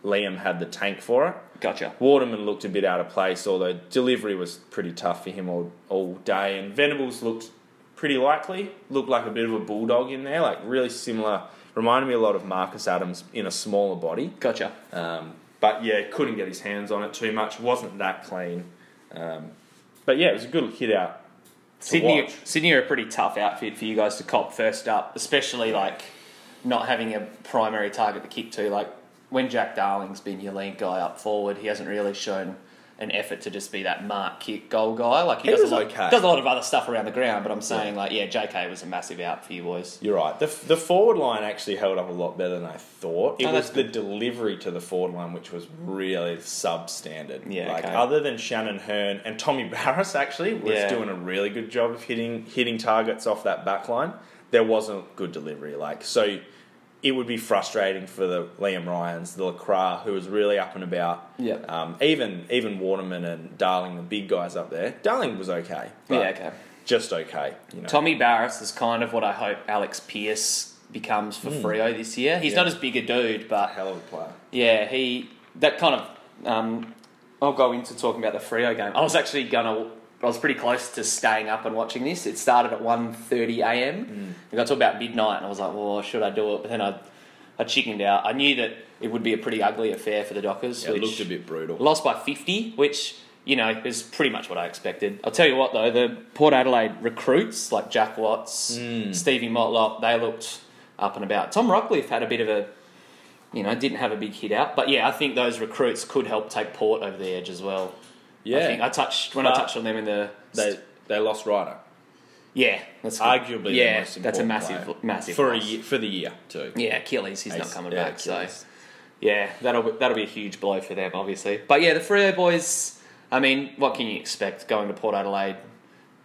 Liam had the tank for it. Gotcha. Waterman looked a bit out of place, although delivery was pretty tough for him all, all day. And Venables looked pretty likely, looked like a bit of a bulldog in there, like really similar. Reminded me a lot of Marcus Adams in a smaller body. Gotcha. Um, but yeah, couldn't get his hands on it too much. Wasn't that clean. Um, but yeah, it was a good hit out. Sydney, watch. Sydney are a pretty tough outfit for you guys to cop first up, especially like not having a primary target to kick to. Like when Jack Darling's been your lead guy up forward, he hasn't really shown an effort to just be that mark kick goal guy. Like he, He does a lot, okay. does a lot of other stuff around the ground. But I'm saying like yeah, JK was a massive out for you boys. You're right. The, the forward line actually held up a lot better than I thought. It Oh, was the delivery to the forward line which was really substandard. Yeah, like okay. other than Shannon Hurn and Tommy (laughs) Barrass actually was Yeah. doing a really good job of hitting hitting targets off that back line. There wasn't good delivery. Like so, it would be frustrating for the Liam Ryans, the Lacroix, who was really up and about. Yep. Um, even even Waterman and Darling, the big guys up there. Darling was okay. yeah, okay. Just okay. You know. Tommy Barrass is kind of what I hope Alex Pearce becomes for Freo this year. He's. Yeah. not as big a dude, but hell of a player. Yeah, he that kind of. Um, I'll go into talking about the Freo game. I was actually gonna. I was pretty close to staying up and watching this. It started at 1.30 a.m. Hmm. It got to about midnight, and I was like, "Well, should I do it?" But then I, I chickened out. I knew that it would be a pretty ugly affair for the Dockers. Yeah, it looked a bit brutal. lost by 50, which you know is pretty much what I expected. I'll tell you what though, the Port Adelaide recruits like Jack Watts, Mm. Stevie Motlop, they looked up and about. Tom Rockliff had a bit of a, you know, didn't have a big hit out, but yeah, I think those recruits could help take Port over the edge as well. Yeah, I think I touched when I touched on them in the. they they lost Ryder. yeah, that's good. Arguably, the yeah, most that's a massive, player. massive for a year, for the year too. Yeah, Achilles, he's not coming yeah, back, so. Yeah, that'll be, that'll be a huge blow for them, obviously. But yeah, the Freo boys. I mean, what can you expect going to Port Adelaide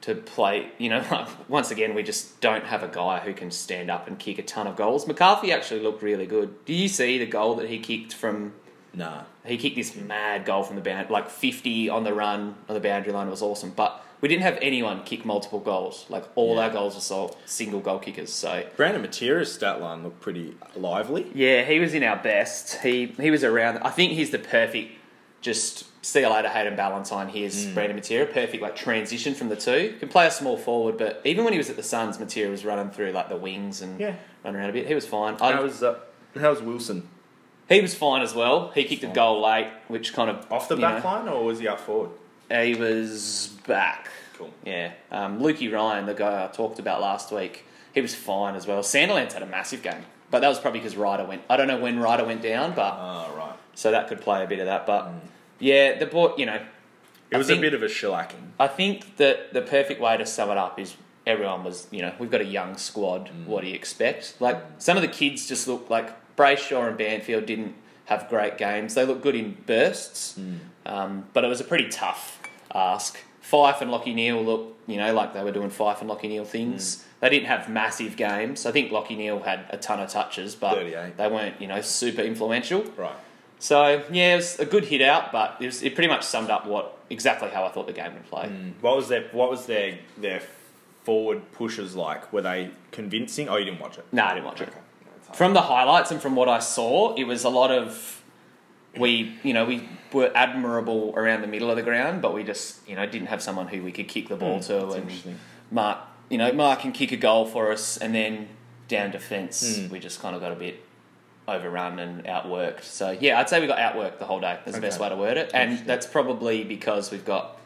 to play? You know, (laughs) once again, we just don't have a guy who can stand up and kick a ton of goals. McCarthy actually looked really good. Do you see the goal that he kicked from? Nah, He kicked this mad goal from the bound, like fifty on the run on the boundary line. It was awesome, but we didn't have anyone kick multiple goals. Like all Yeah. our goals were sol- single goal kickers. So Brandon Matera's stat line looked pretty lively. Yeah, he was in our best. He he was around. I think he's the perfect just see you later, Hayden Ballantyne. Here's Mm. Brandon Matera. Perfect like transition from the two. Can play a small forward, but even when he was at the Suns, Matera was running through like the wings and Yeah. running around a bit. He was fine. I, How was uh, how's Wilson he was fine as well. He kicked a goal late, which kind of off the you know, back line or was he up forward? he was back. Cool. Yeah. Um, Lukey Ryan, the guy I talked about last week, he was fine as well. Sandilands had a massive game, but that was probably because Ryder went. I don't know when Ryder went down, but Oh right. so that could play a bit of that. But mm. yeah, the boy, you know, It I was think- a bit of a shellacking. I think that the perfect way to sum it up is everyone was, you know, we've got a young squad. Mm. What do you expect? Like some of the kids just look like Brayshaw and Banfield didn't have great games. They looked good in bursts, hmm. um, but it was a pretty tough ask. Fyfe and Lachie Neale look, you know, like they were doing Fyfe and Lachie Neale things. Hmm. They didn't have massive games. I think Lachie Neale had a ton of touches, but they weren't, you know, super influential. Right. So yeah, it was a good hit out, but it, was, it pretty much summed up what exactly how I thought the game would play. Hmm. What was their What was their their forward pushes like? Were they convincing? Oh, you didn't watch it. No, I didn't watch it. Okay. No, From the highlights and from what I saw, it was a lot of we, you know, we were admirable around the middle of the ground, but we just, you know, didn't have someone who we could kick the ball to and. Mark, you know, Mark can kick a goal for us, and then down defence, Mm. we just kind of got a bit overrun and outworked. So yeah, I'd say we got outworked the whole day. That's the best way to word it, and that's probably because we've got,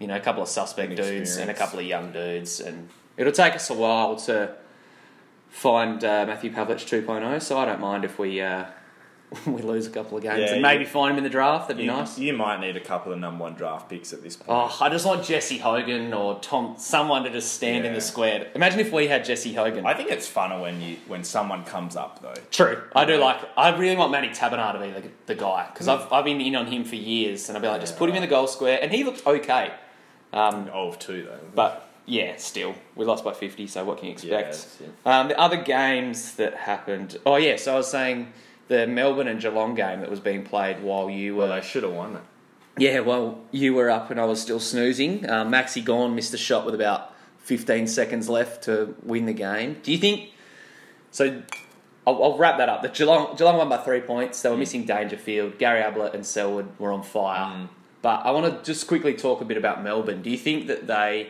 you know, a couple of suspect dudes and a couple of young dudes, and it'll take us a while to find uh, Matthew Pavlich 2.0. So I don't mind if we uh, (laughs) we lose a couple of games Yeah, and maybe you- find him in the draft. That'd be You, nice. you might need a couple of number one draft picks at this point. Oh, I just want Jesse Hogan or Tom, someone to just stand in the square. Imagine if we had Jesse Hogan. I think it's funner when you when someone comes up though. True, I do Yeah. like. I really want Matty Taberner to be the, the guy because I've, I've been in on him for years, and I'll be like, just Yeah, put him in the goal square, and he looked okay. Um, Oh, of two though. but yeah, still, we lost by fifty, so what can you expect? it. Um, the other games that happened. Oh yeah, so I was saying the Melbourne and Geelong game that was being played while you were. well, they should have won it. Yeah, well, you were up and I was still snoozing. Um, Maxy Gawn missed a shot with about 15 seconds left to win the game. Do you think? So, I'll, I'll wrap that up. The Geelong, Geelong won by three points. They were missing Dangerfield. Gary Ablett and Selwood were on fire. Mm. But I want to just quickly talk a bit about Melbourne. Do you think that they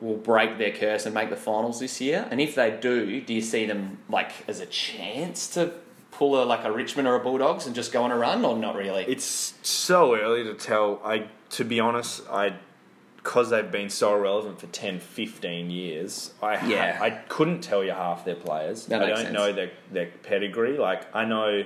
will break their curse and make the finals this year? And if they do, do you see them like as a chance to pull a like a Richmond or a Bulldogs and just go on a run, or not really? It's so early to tell. I to be honest, I because they've been so irrelevant for 10, 15 years, I ha- Yeah. I couldn't tell you half their players. That I don't sense. know their their pedigree. Like I know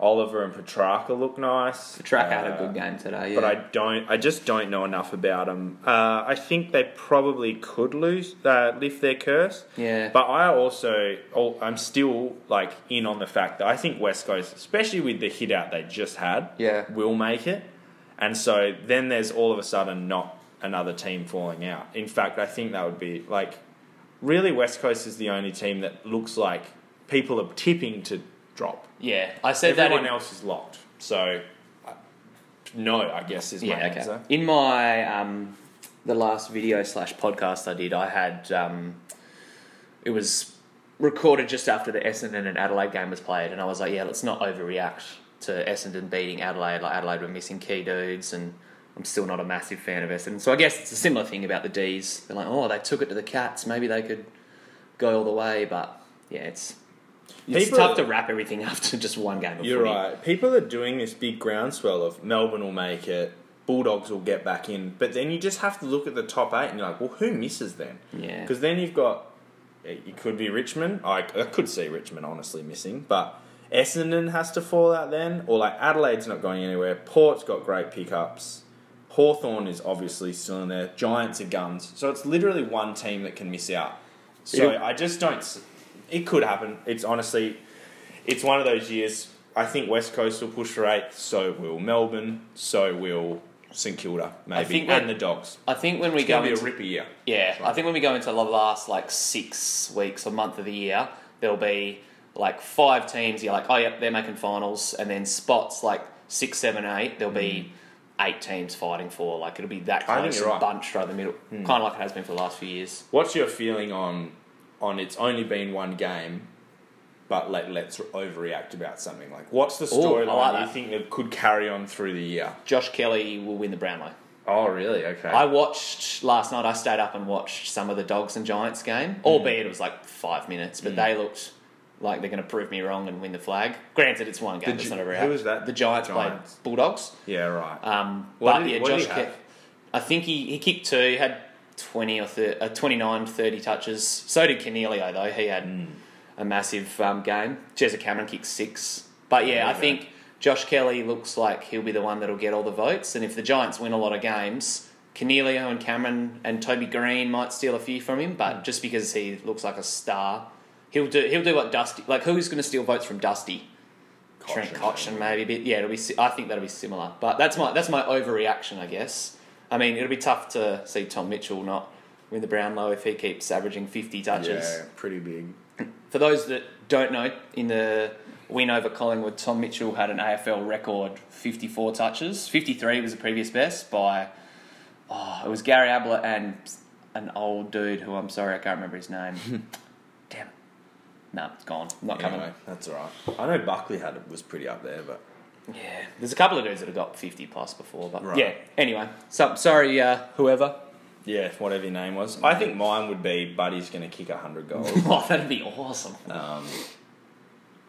Oliver and Petracca look nice. The track had a Uh, good game today, yeah. but I don't. I just don't know enough about them. Uh, I think they probably could lose, uh, lift their curse. Yeah. But I also, I'm still like in on the fact that I think West Coast, especially with the hit out they just had, Yeah. will make it. And so then there's all of a sudden not another team falling out. In fact, I think that would be like really West Coast is the only team that looks like people are tipping to drop. Yeah, I said Everyone that. In, else is locked. So uh, no, I guess is my yeah, okay. answer. In my um, the last video slash podcast I did, I had um, it was recorded just after the Essendon and Adelaide game was played, and I was like, yeah, let's not overreact to Essendon beating Adelaide. Like Adelaide were missing key dudes, and I'm still not a massive fan of Essendon. So I guess it's a similar thing about the D's. They're like, oh, they took it to the Cats. Maybe they could go all the way, but yeah, it's. It's People- tough to wrap everything (laughs) up to just one game of You're footy. right. People are doing this big groundswell of Melbourne will make it, Bulldogs will get back in, but then you just have to look at the top eight and you're like, well, who misses then? Yeah. Because then you've got it could be Richmond. I, I could see Richmond honestly missing, but Essendon has to fall out then, or like Adelaide's not going anywhere. Port's got great pickups. Hawthorn is obviously still in there. Giants are guns. So it's literally one team that can miss out. So I just don't. It could happen. It's honestly, it's one of those years. I think West Coast will push for eighth. So will Melbourne. So will St Kilda. Maybe think and the Dogs. I think when we It's go be a into ripper year. yeah, I think when we go into the last like six weeks or month of the year, there'll be like five teams. You're like, oh yep, they're making finals, and then spots like six, seven, eight. There'll be eight teams fighting for. Like it'll be that Hmm. I think close you're right. Hmm. bunched right in the middle, kind of like it has been for the last few years. What's your feeling on on it's only been one game? but let, let's overreact about something. Like, what's the storyline like you that. think that could carry on through the year? Josh Kelly will win the Brownlow. Oh, really? Okay. I watched last night. I stayed up and watched some of the Dogs and Giants game, albeit it was like five minutes, but they looked like they're going to prove me wrong and win the flag. Granted, it's one game. It's Gi- not over. who was that? The Giants, Giants. played Bulldogs. yeah, right. Um, What but did he- yeah, what did Josh. he Ke- have? I think he, he kicked two. He had twenty or thir- uh, 29, 30 touches. So did Coniglio though. He had Hmm. a massive um, game. Jezza Cameron kicked six. But yeah, I Okay. think Josh Kelly looks like he'll be the one that'll get all the votes. And if the Giants win a lot of games, Coniglio and Cameron and Toby Greene might steal a few from him. Hmm. But just because he looks like a star, he'll do he'll do what Dusty like. Who's going to steal votes from Dusty? Trent Cotchin maybe, but yeah, it'll be. I think that'll be similar. But that's my that's my overreaction, I guess. I mean, it'll be tough to see Tom Mitchell not win the Brownlow if he keeps averaging fifty touches. Yeah, pretty big. For those that don't know, in the win over Collingwood, Tom Mitchell had an AFL record fifty four touches. Fifty three was the previous best by. Oh, it was Gary Ablett and an old dude who I'm sorry I can't remember his name. (laughs) Damn. it. No, it's gone. Not coming. That's all right. I know Buckley had it was pretty up there, but Yeah, there's a couple of dudes that have got 50 plus before, but Right. yeah. anyway, so sorry, uh, whoever. yeah, whatever your name was. I think mine would be Buddy's going to kick hundred goals. (laughs) Oh, that'd be awesome. um,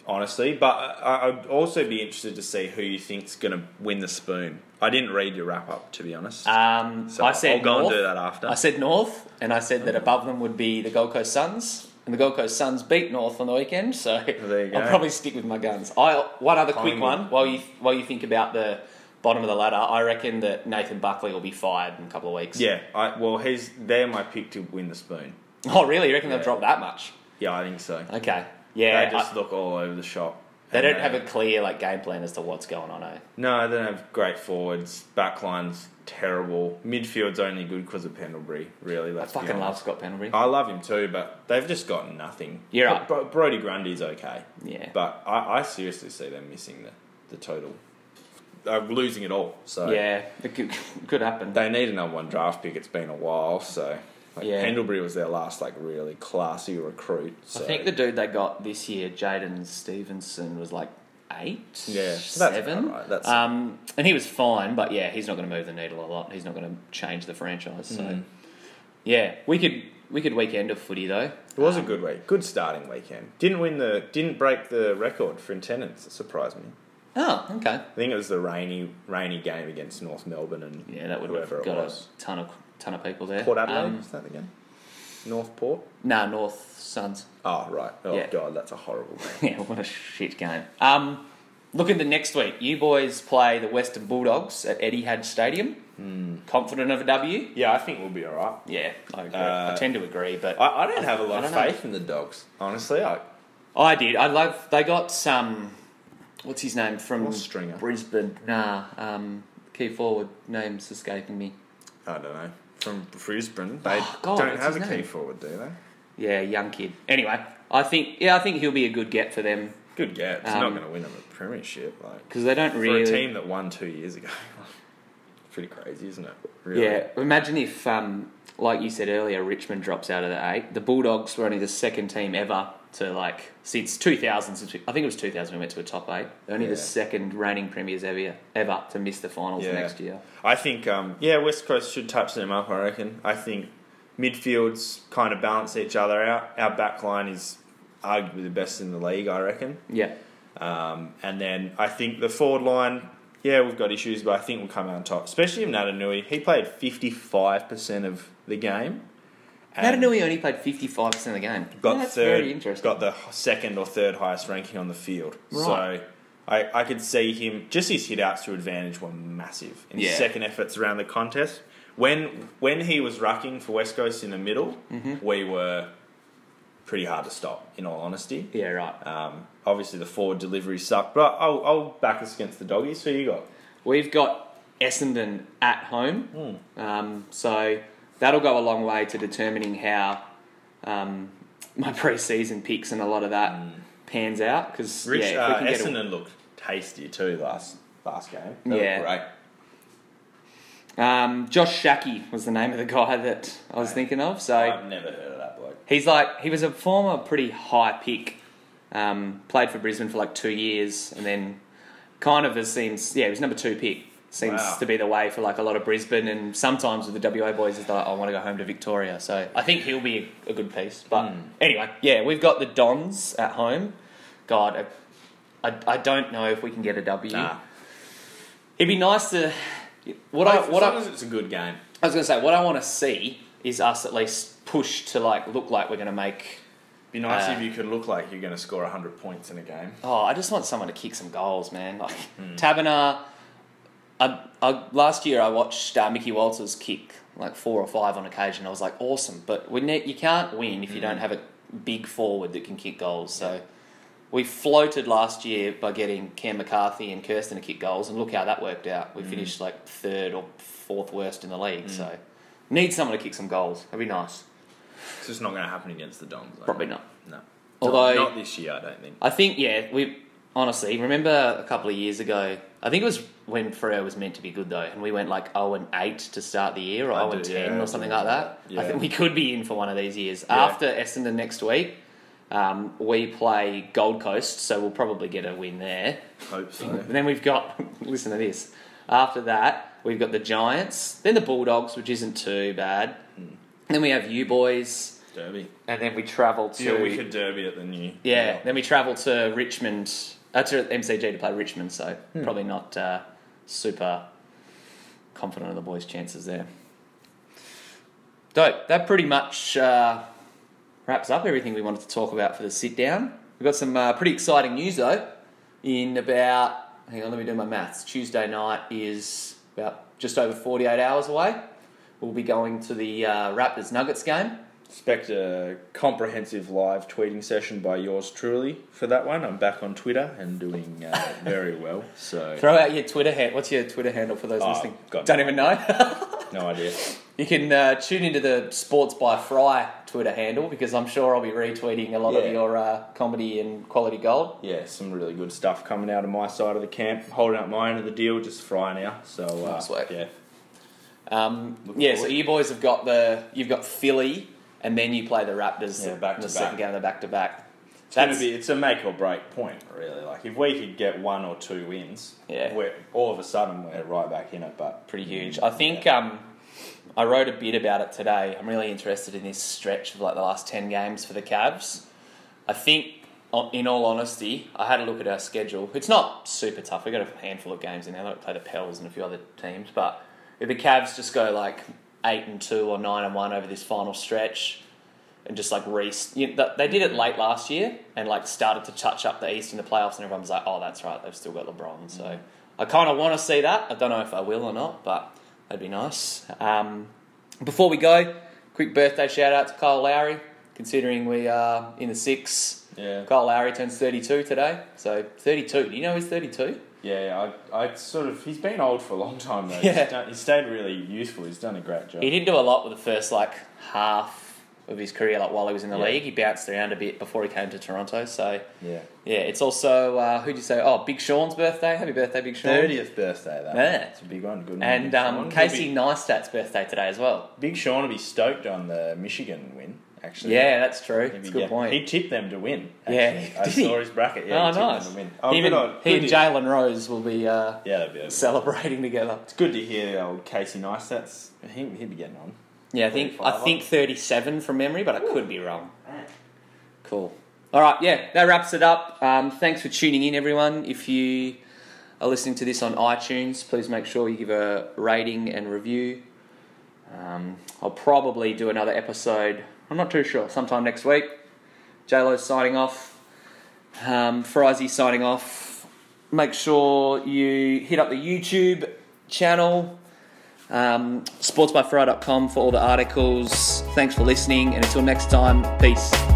honestly. But I, I'd also be interested to see who you think's going to win the spoon. I didn't read your wrap up, to be honest. Um, so I said I'll go North. and do that after. I said North, and I said that above them would be the Gold Coast Suns, and the Gold Coast Suns beat North on the weekend. So There you go. I'll probably stick with my guns. I one other quick one while you while you think about the bottom of the ladder. I reckon that Nathan Buckley will be fired in a couple of weeks. yeah, I, well, he's they're my pick to win the spoon. Oh, really? You reckon Yeah. they'll drop that much? Yeah, I think so. Okay. Yeah. they just I- look all over the shop. They don't have a clear like game plan as to what's going on. Eh? No, they don't have great forwards. Backline's terrible. Midfield's only good because of Pendlebury. Really, I let's be fucking love honest. Scott Pendlebury. I love him too, but they've just got nothing. You're right. Bro- Brodie Grundy's okay, yeah. but I, I seriously see them missing the, the total. They're losing it all. So Yeah, it could, could happen. they need another one draft pick. It's been a while, so like Yeah. Pendlebury was their last like really classy recruit. So I think the dude they got this year, Jaidyn Stephenson, was like eight, Yeah, so that's seven. right. That's- um, and he was fine, but yeah, he's not going to move the needle a lot. He's not going to change the franchise. So Mm. yeah, we could we could weekend of footy though. it was a Um, good week, good starting weekend. Didn't win the didn't break the record for attendance. It surprised me. Oh, okay. I think it was the rainy rainy game against North Melbourne and Yeah, that would whoever have got a ton of ton of people there. Port Adelaide Um, is that game? North Port. nah, North Suns. Oh right. Oh Yeah. god, that's a horrible (laughs) game. Yeah, what a shit game. Um, looking to next week, you boys play the Western Bulldogs at Eddie Etihad Stadium. Hmm. Confident of a W? yeah, I think we'll be all right. Yeah, I agree. Uh, I tend to agree, but I, I don't have a lot of don't know. faith in the dogs. Honestly, I I did. I love. They got some. What's his name from Stringer. Brisbane? Nah, um, key forward name's escaping me. I don't know. From Brisbane, they Oh, God, don't what's have a his key name? forward, do they? Yeah, young kid. Anyway, I think yeah, I think he'll be a good get for them Good get. It's Um, not going to win them a premiership. Like because they don't for really. a team that won two years ago, (laughs) pretty crazy, isn't it? Really? Yeah, imagine if, um, like you said earlier, Richmond drops out of the eight. The Bulldogs were only the second team ever to like since 2000. Since we, I think it was 2000 we went to a top eight. Only Yeah. the second reigning premiers ever ever to miss the finals Yeah. next year. I think, um, yeah, West Coast should touch them up. I reckon. I think midfields kind of balance each other out. Our back line is arguably the best in the league. I reckon. Yeah, Um, and then I think the forward line, yeah, we've got issues, but I think we'll come out on top. Especially if Naitanui. He played 55% of the game. And Naitanui only played 55 percent of the game. Got Yeah, that's third, very interesting. got the second or third highest ranking on the field. Right. So I, I could see him, just his hit outs to advantage were massive. In his Yeah. second efforts around the contest. When when he was rucking for West Coast in the middle, Mm-hmm. we were pretty hard to stop, in all honesty. yeah, right. Um, obviously, the forward delivery sucked, but I'll, I'll back us against the doggies. Who you got? We've got Essendon at home, um, so that'll go a long way to determining how um, (laughs) my pre-season picks and a lot of that pans out. Because Rich yeah, uh, get a- Essendon looked tasty too last last game. Looked Yeah. great. Um, Josh Schache was the name of the guy that I was thinking of. So I've never heard of that bloke. he's like he was a former pretty high pick Um, played for Brisbane for like two years, and then kind of has seems yeah, he was number two pick. Seems Wow. to be the way for like a lot of Brisbane, and sometimes with the WA boys is like I want to go home to Victoria. So I think he'll be a, a good piece. But Hmm. anyway, yeah, we've got the Dons at home. God, I, I, I don't know if we can get a W. Nah. It'd be nice to. What What I as what long I, as it's a good game. I was going to say, what I want to see is us at least push to like look like we're going to make. Be nice Uh, if you could look like you're going to score 100 points in a game. Oh, I just want someone to kick some goals, man. Like. Taberner. I, I, last year I watched uh, Mickey Walters kick like four or five on occasion. I was like, awesome, but we ne- you can't win if you Hmm. don't have a big forward that can kick goals. So we floated last year by getting Cam McCarthy and Kirsten to kick goals, and look how that worked out. We finished like third or fourth worst in the league. So need someone to kick some goals. That'd be nice. It's just not going to happen against the Dons. though. Probably not. No. Although- not, not this year, I don't think. I think yeah, we honestly remember a couple of years ago. I think it was when Freo was meant to be good though, and we went like zero and eight to start the year, or I zero and ten yeah, or something do like that. that. I think we could be in for one of these years Yeah. after Essendon next week. Um, we play Gold Coast, so we'll probably get a win there. Hope so. And (laughs) then we've got (laughs) listen to this. After that, we've got the Giants, then the Bulldogs, which isn't too bad. Hmm. Then we have you boys, Derby. and then we travel to Yeah, we could Derby at the new. yeah, then we travel to Richmond, uh, to MCG to play Richmond, so probably not uh, super confident of the boys' chances there. Dope. That pretty much uh, wraps up everything we wanted to talk about for the sit down. We've got some uh, pretty exciting news though. In about, hang on, let me do my maths. Tuesday night is about just over 48 hours away. We'll be going to the uh, Raptors Nuggets game. Expect a comprehensive live tweeting session by yours truly for that one. I'm back on Twitter and doing uh, (laughs) very well. So Throw out your Twitter hand. What's your Twitter handle for those Oh, listening? Don't even know. (laughs) no idea. you can uh, tune into the Sports by Fry Twitter handle because I'm sure I'll be retweeting a lot of your uh, comedy and quality gold. Yeah, some really good stuff coming out of my side of the camp. Holding up my end of the deal, just fry now. So uh, Nice work. Yeah, Um, yeah, forward. so you boys have got the you've got Philly, and then you play the Raptors Yeah, back in the second game of the back to back. it's gonna be it's a make or break point really. Like if we could get one or two wins, Yeah. we're all of a sudden we're right back in it. But pretty huge. I think um, I wrote a bit about it today. I'm really interested in this stretch of like the last ten games for the Cavs. I think, in all honesty, I had a look at our schedule. It's not super tough. We've got a handful of games in there. Like play the Pels and a few other teams, but if the Cavs just go like eight and two or nine and one over this final stretch. And just like re you know, they did it late last year and like started to touch up the East in the playoffs, and everyone was like, "Oh, that's right, they've still got LeBron." So I kind of want to see that. I don't know if I will or not, but that'd be nice. Um, before we go, quick birthday shout out to Kyle Lowry. Considering we are in the six, yeah, Kyle Lowry turns 32 today. So 32. Do you know he's 32? Yeah, I, I sort of he's been old for a long time though. Yeah. He's, done, he's stayed really useful. He's done a great job. He didn't do a lot with the first like half of his career, like while he was in the Yeah. league. He bounced around a bit before he came to Toronto. So yeah, yeah, it's also uh, who'd you say? Oh, Big Sean's birthday. Happy birthday, Big Sean. thirtieth birthday. That Yeah. it's a big one. Good. one, And um, Casey He'll Neistat's birthday today as well. Big Sean will be stoked on the Michigan win. Actually, Yeah, that's true. That's a good get- point. He tipped them to win. Yeah, Actually. (laughs) I did he? saw his bracket. Yeah, oh, he tipped nice. them to win. Oh, good and, on, he and Jalen Rose will be uh, Yeah, be. (laughs) Celebrating together. it's good to hear old Casey Neistat's. He he'd be getting on. Yeah, I think I think 37 from memory, but I could be wrong. Cool. All right, yeah, that wraps it up. Um, thanks for tuning in, everyone. If you are listening to this on iTunes, please make sure you give a rating and review. Um, I'll probably do another episode. I'm not too sure. Sometime next week. JLo's signing off. Um, signing off. Make sure you hit up the YouTube channel. Um, sportsbyfry.com for all the articles. Thanks for listening, and until next time, peace.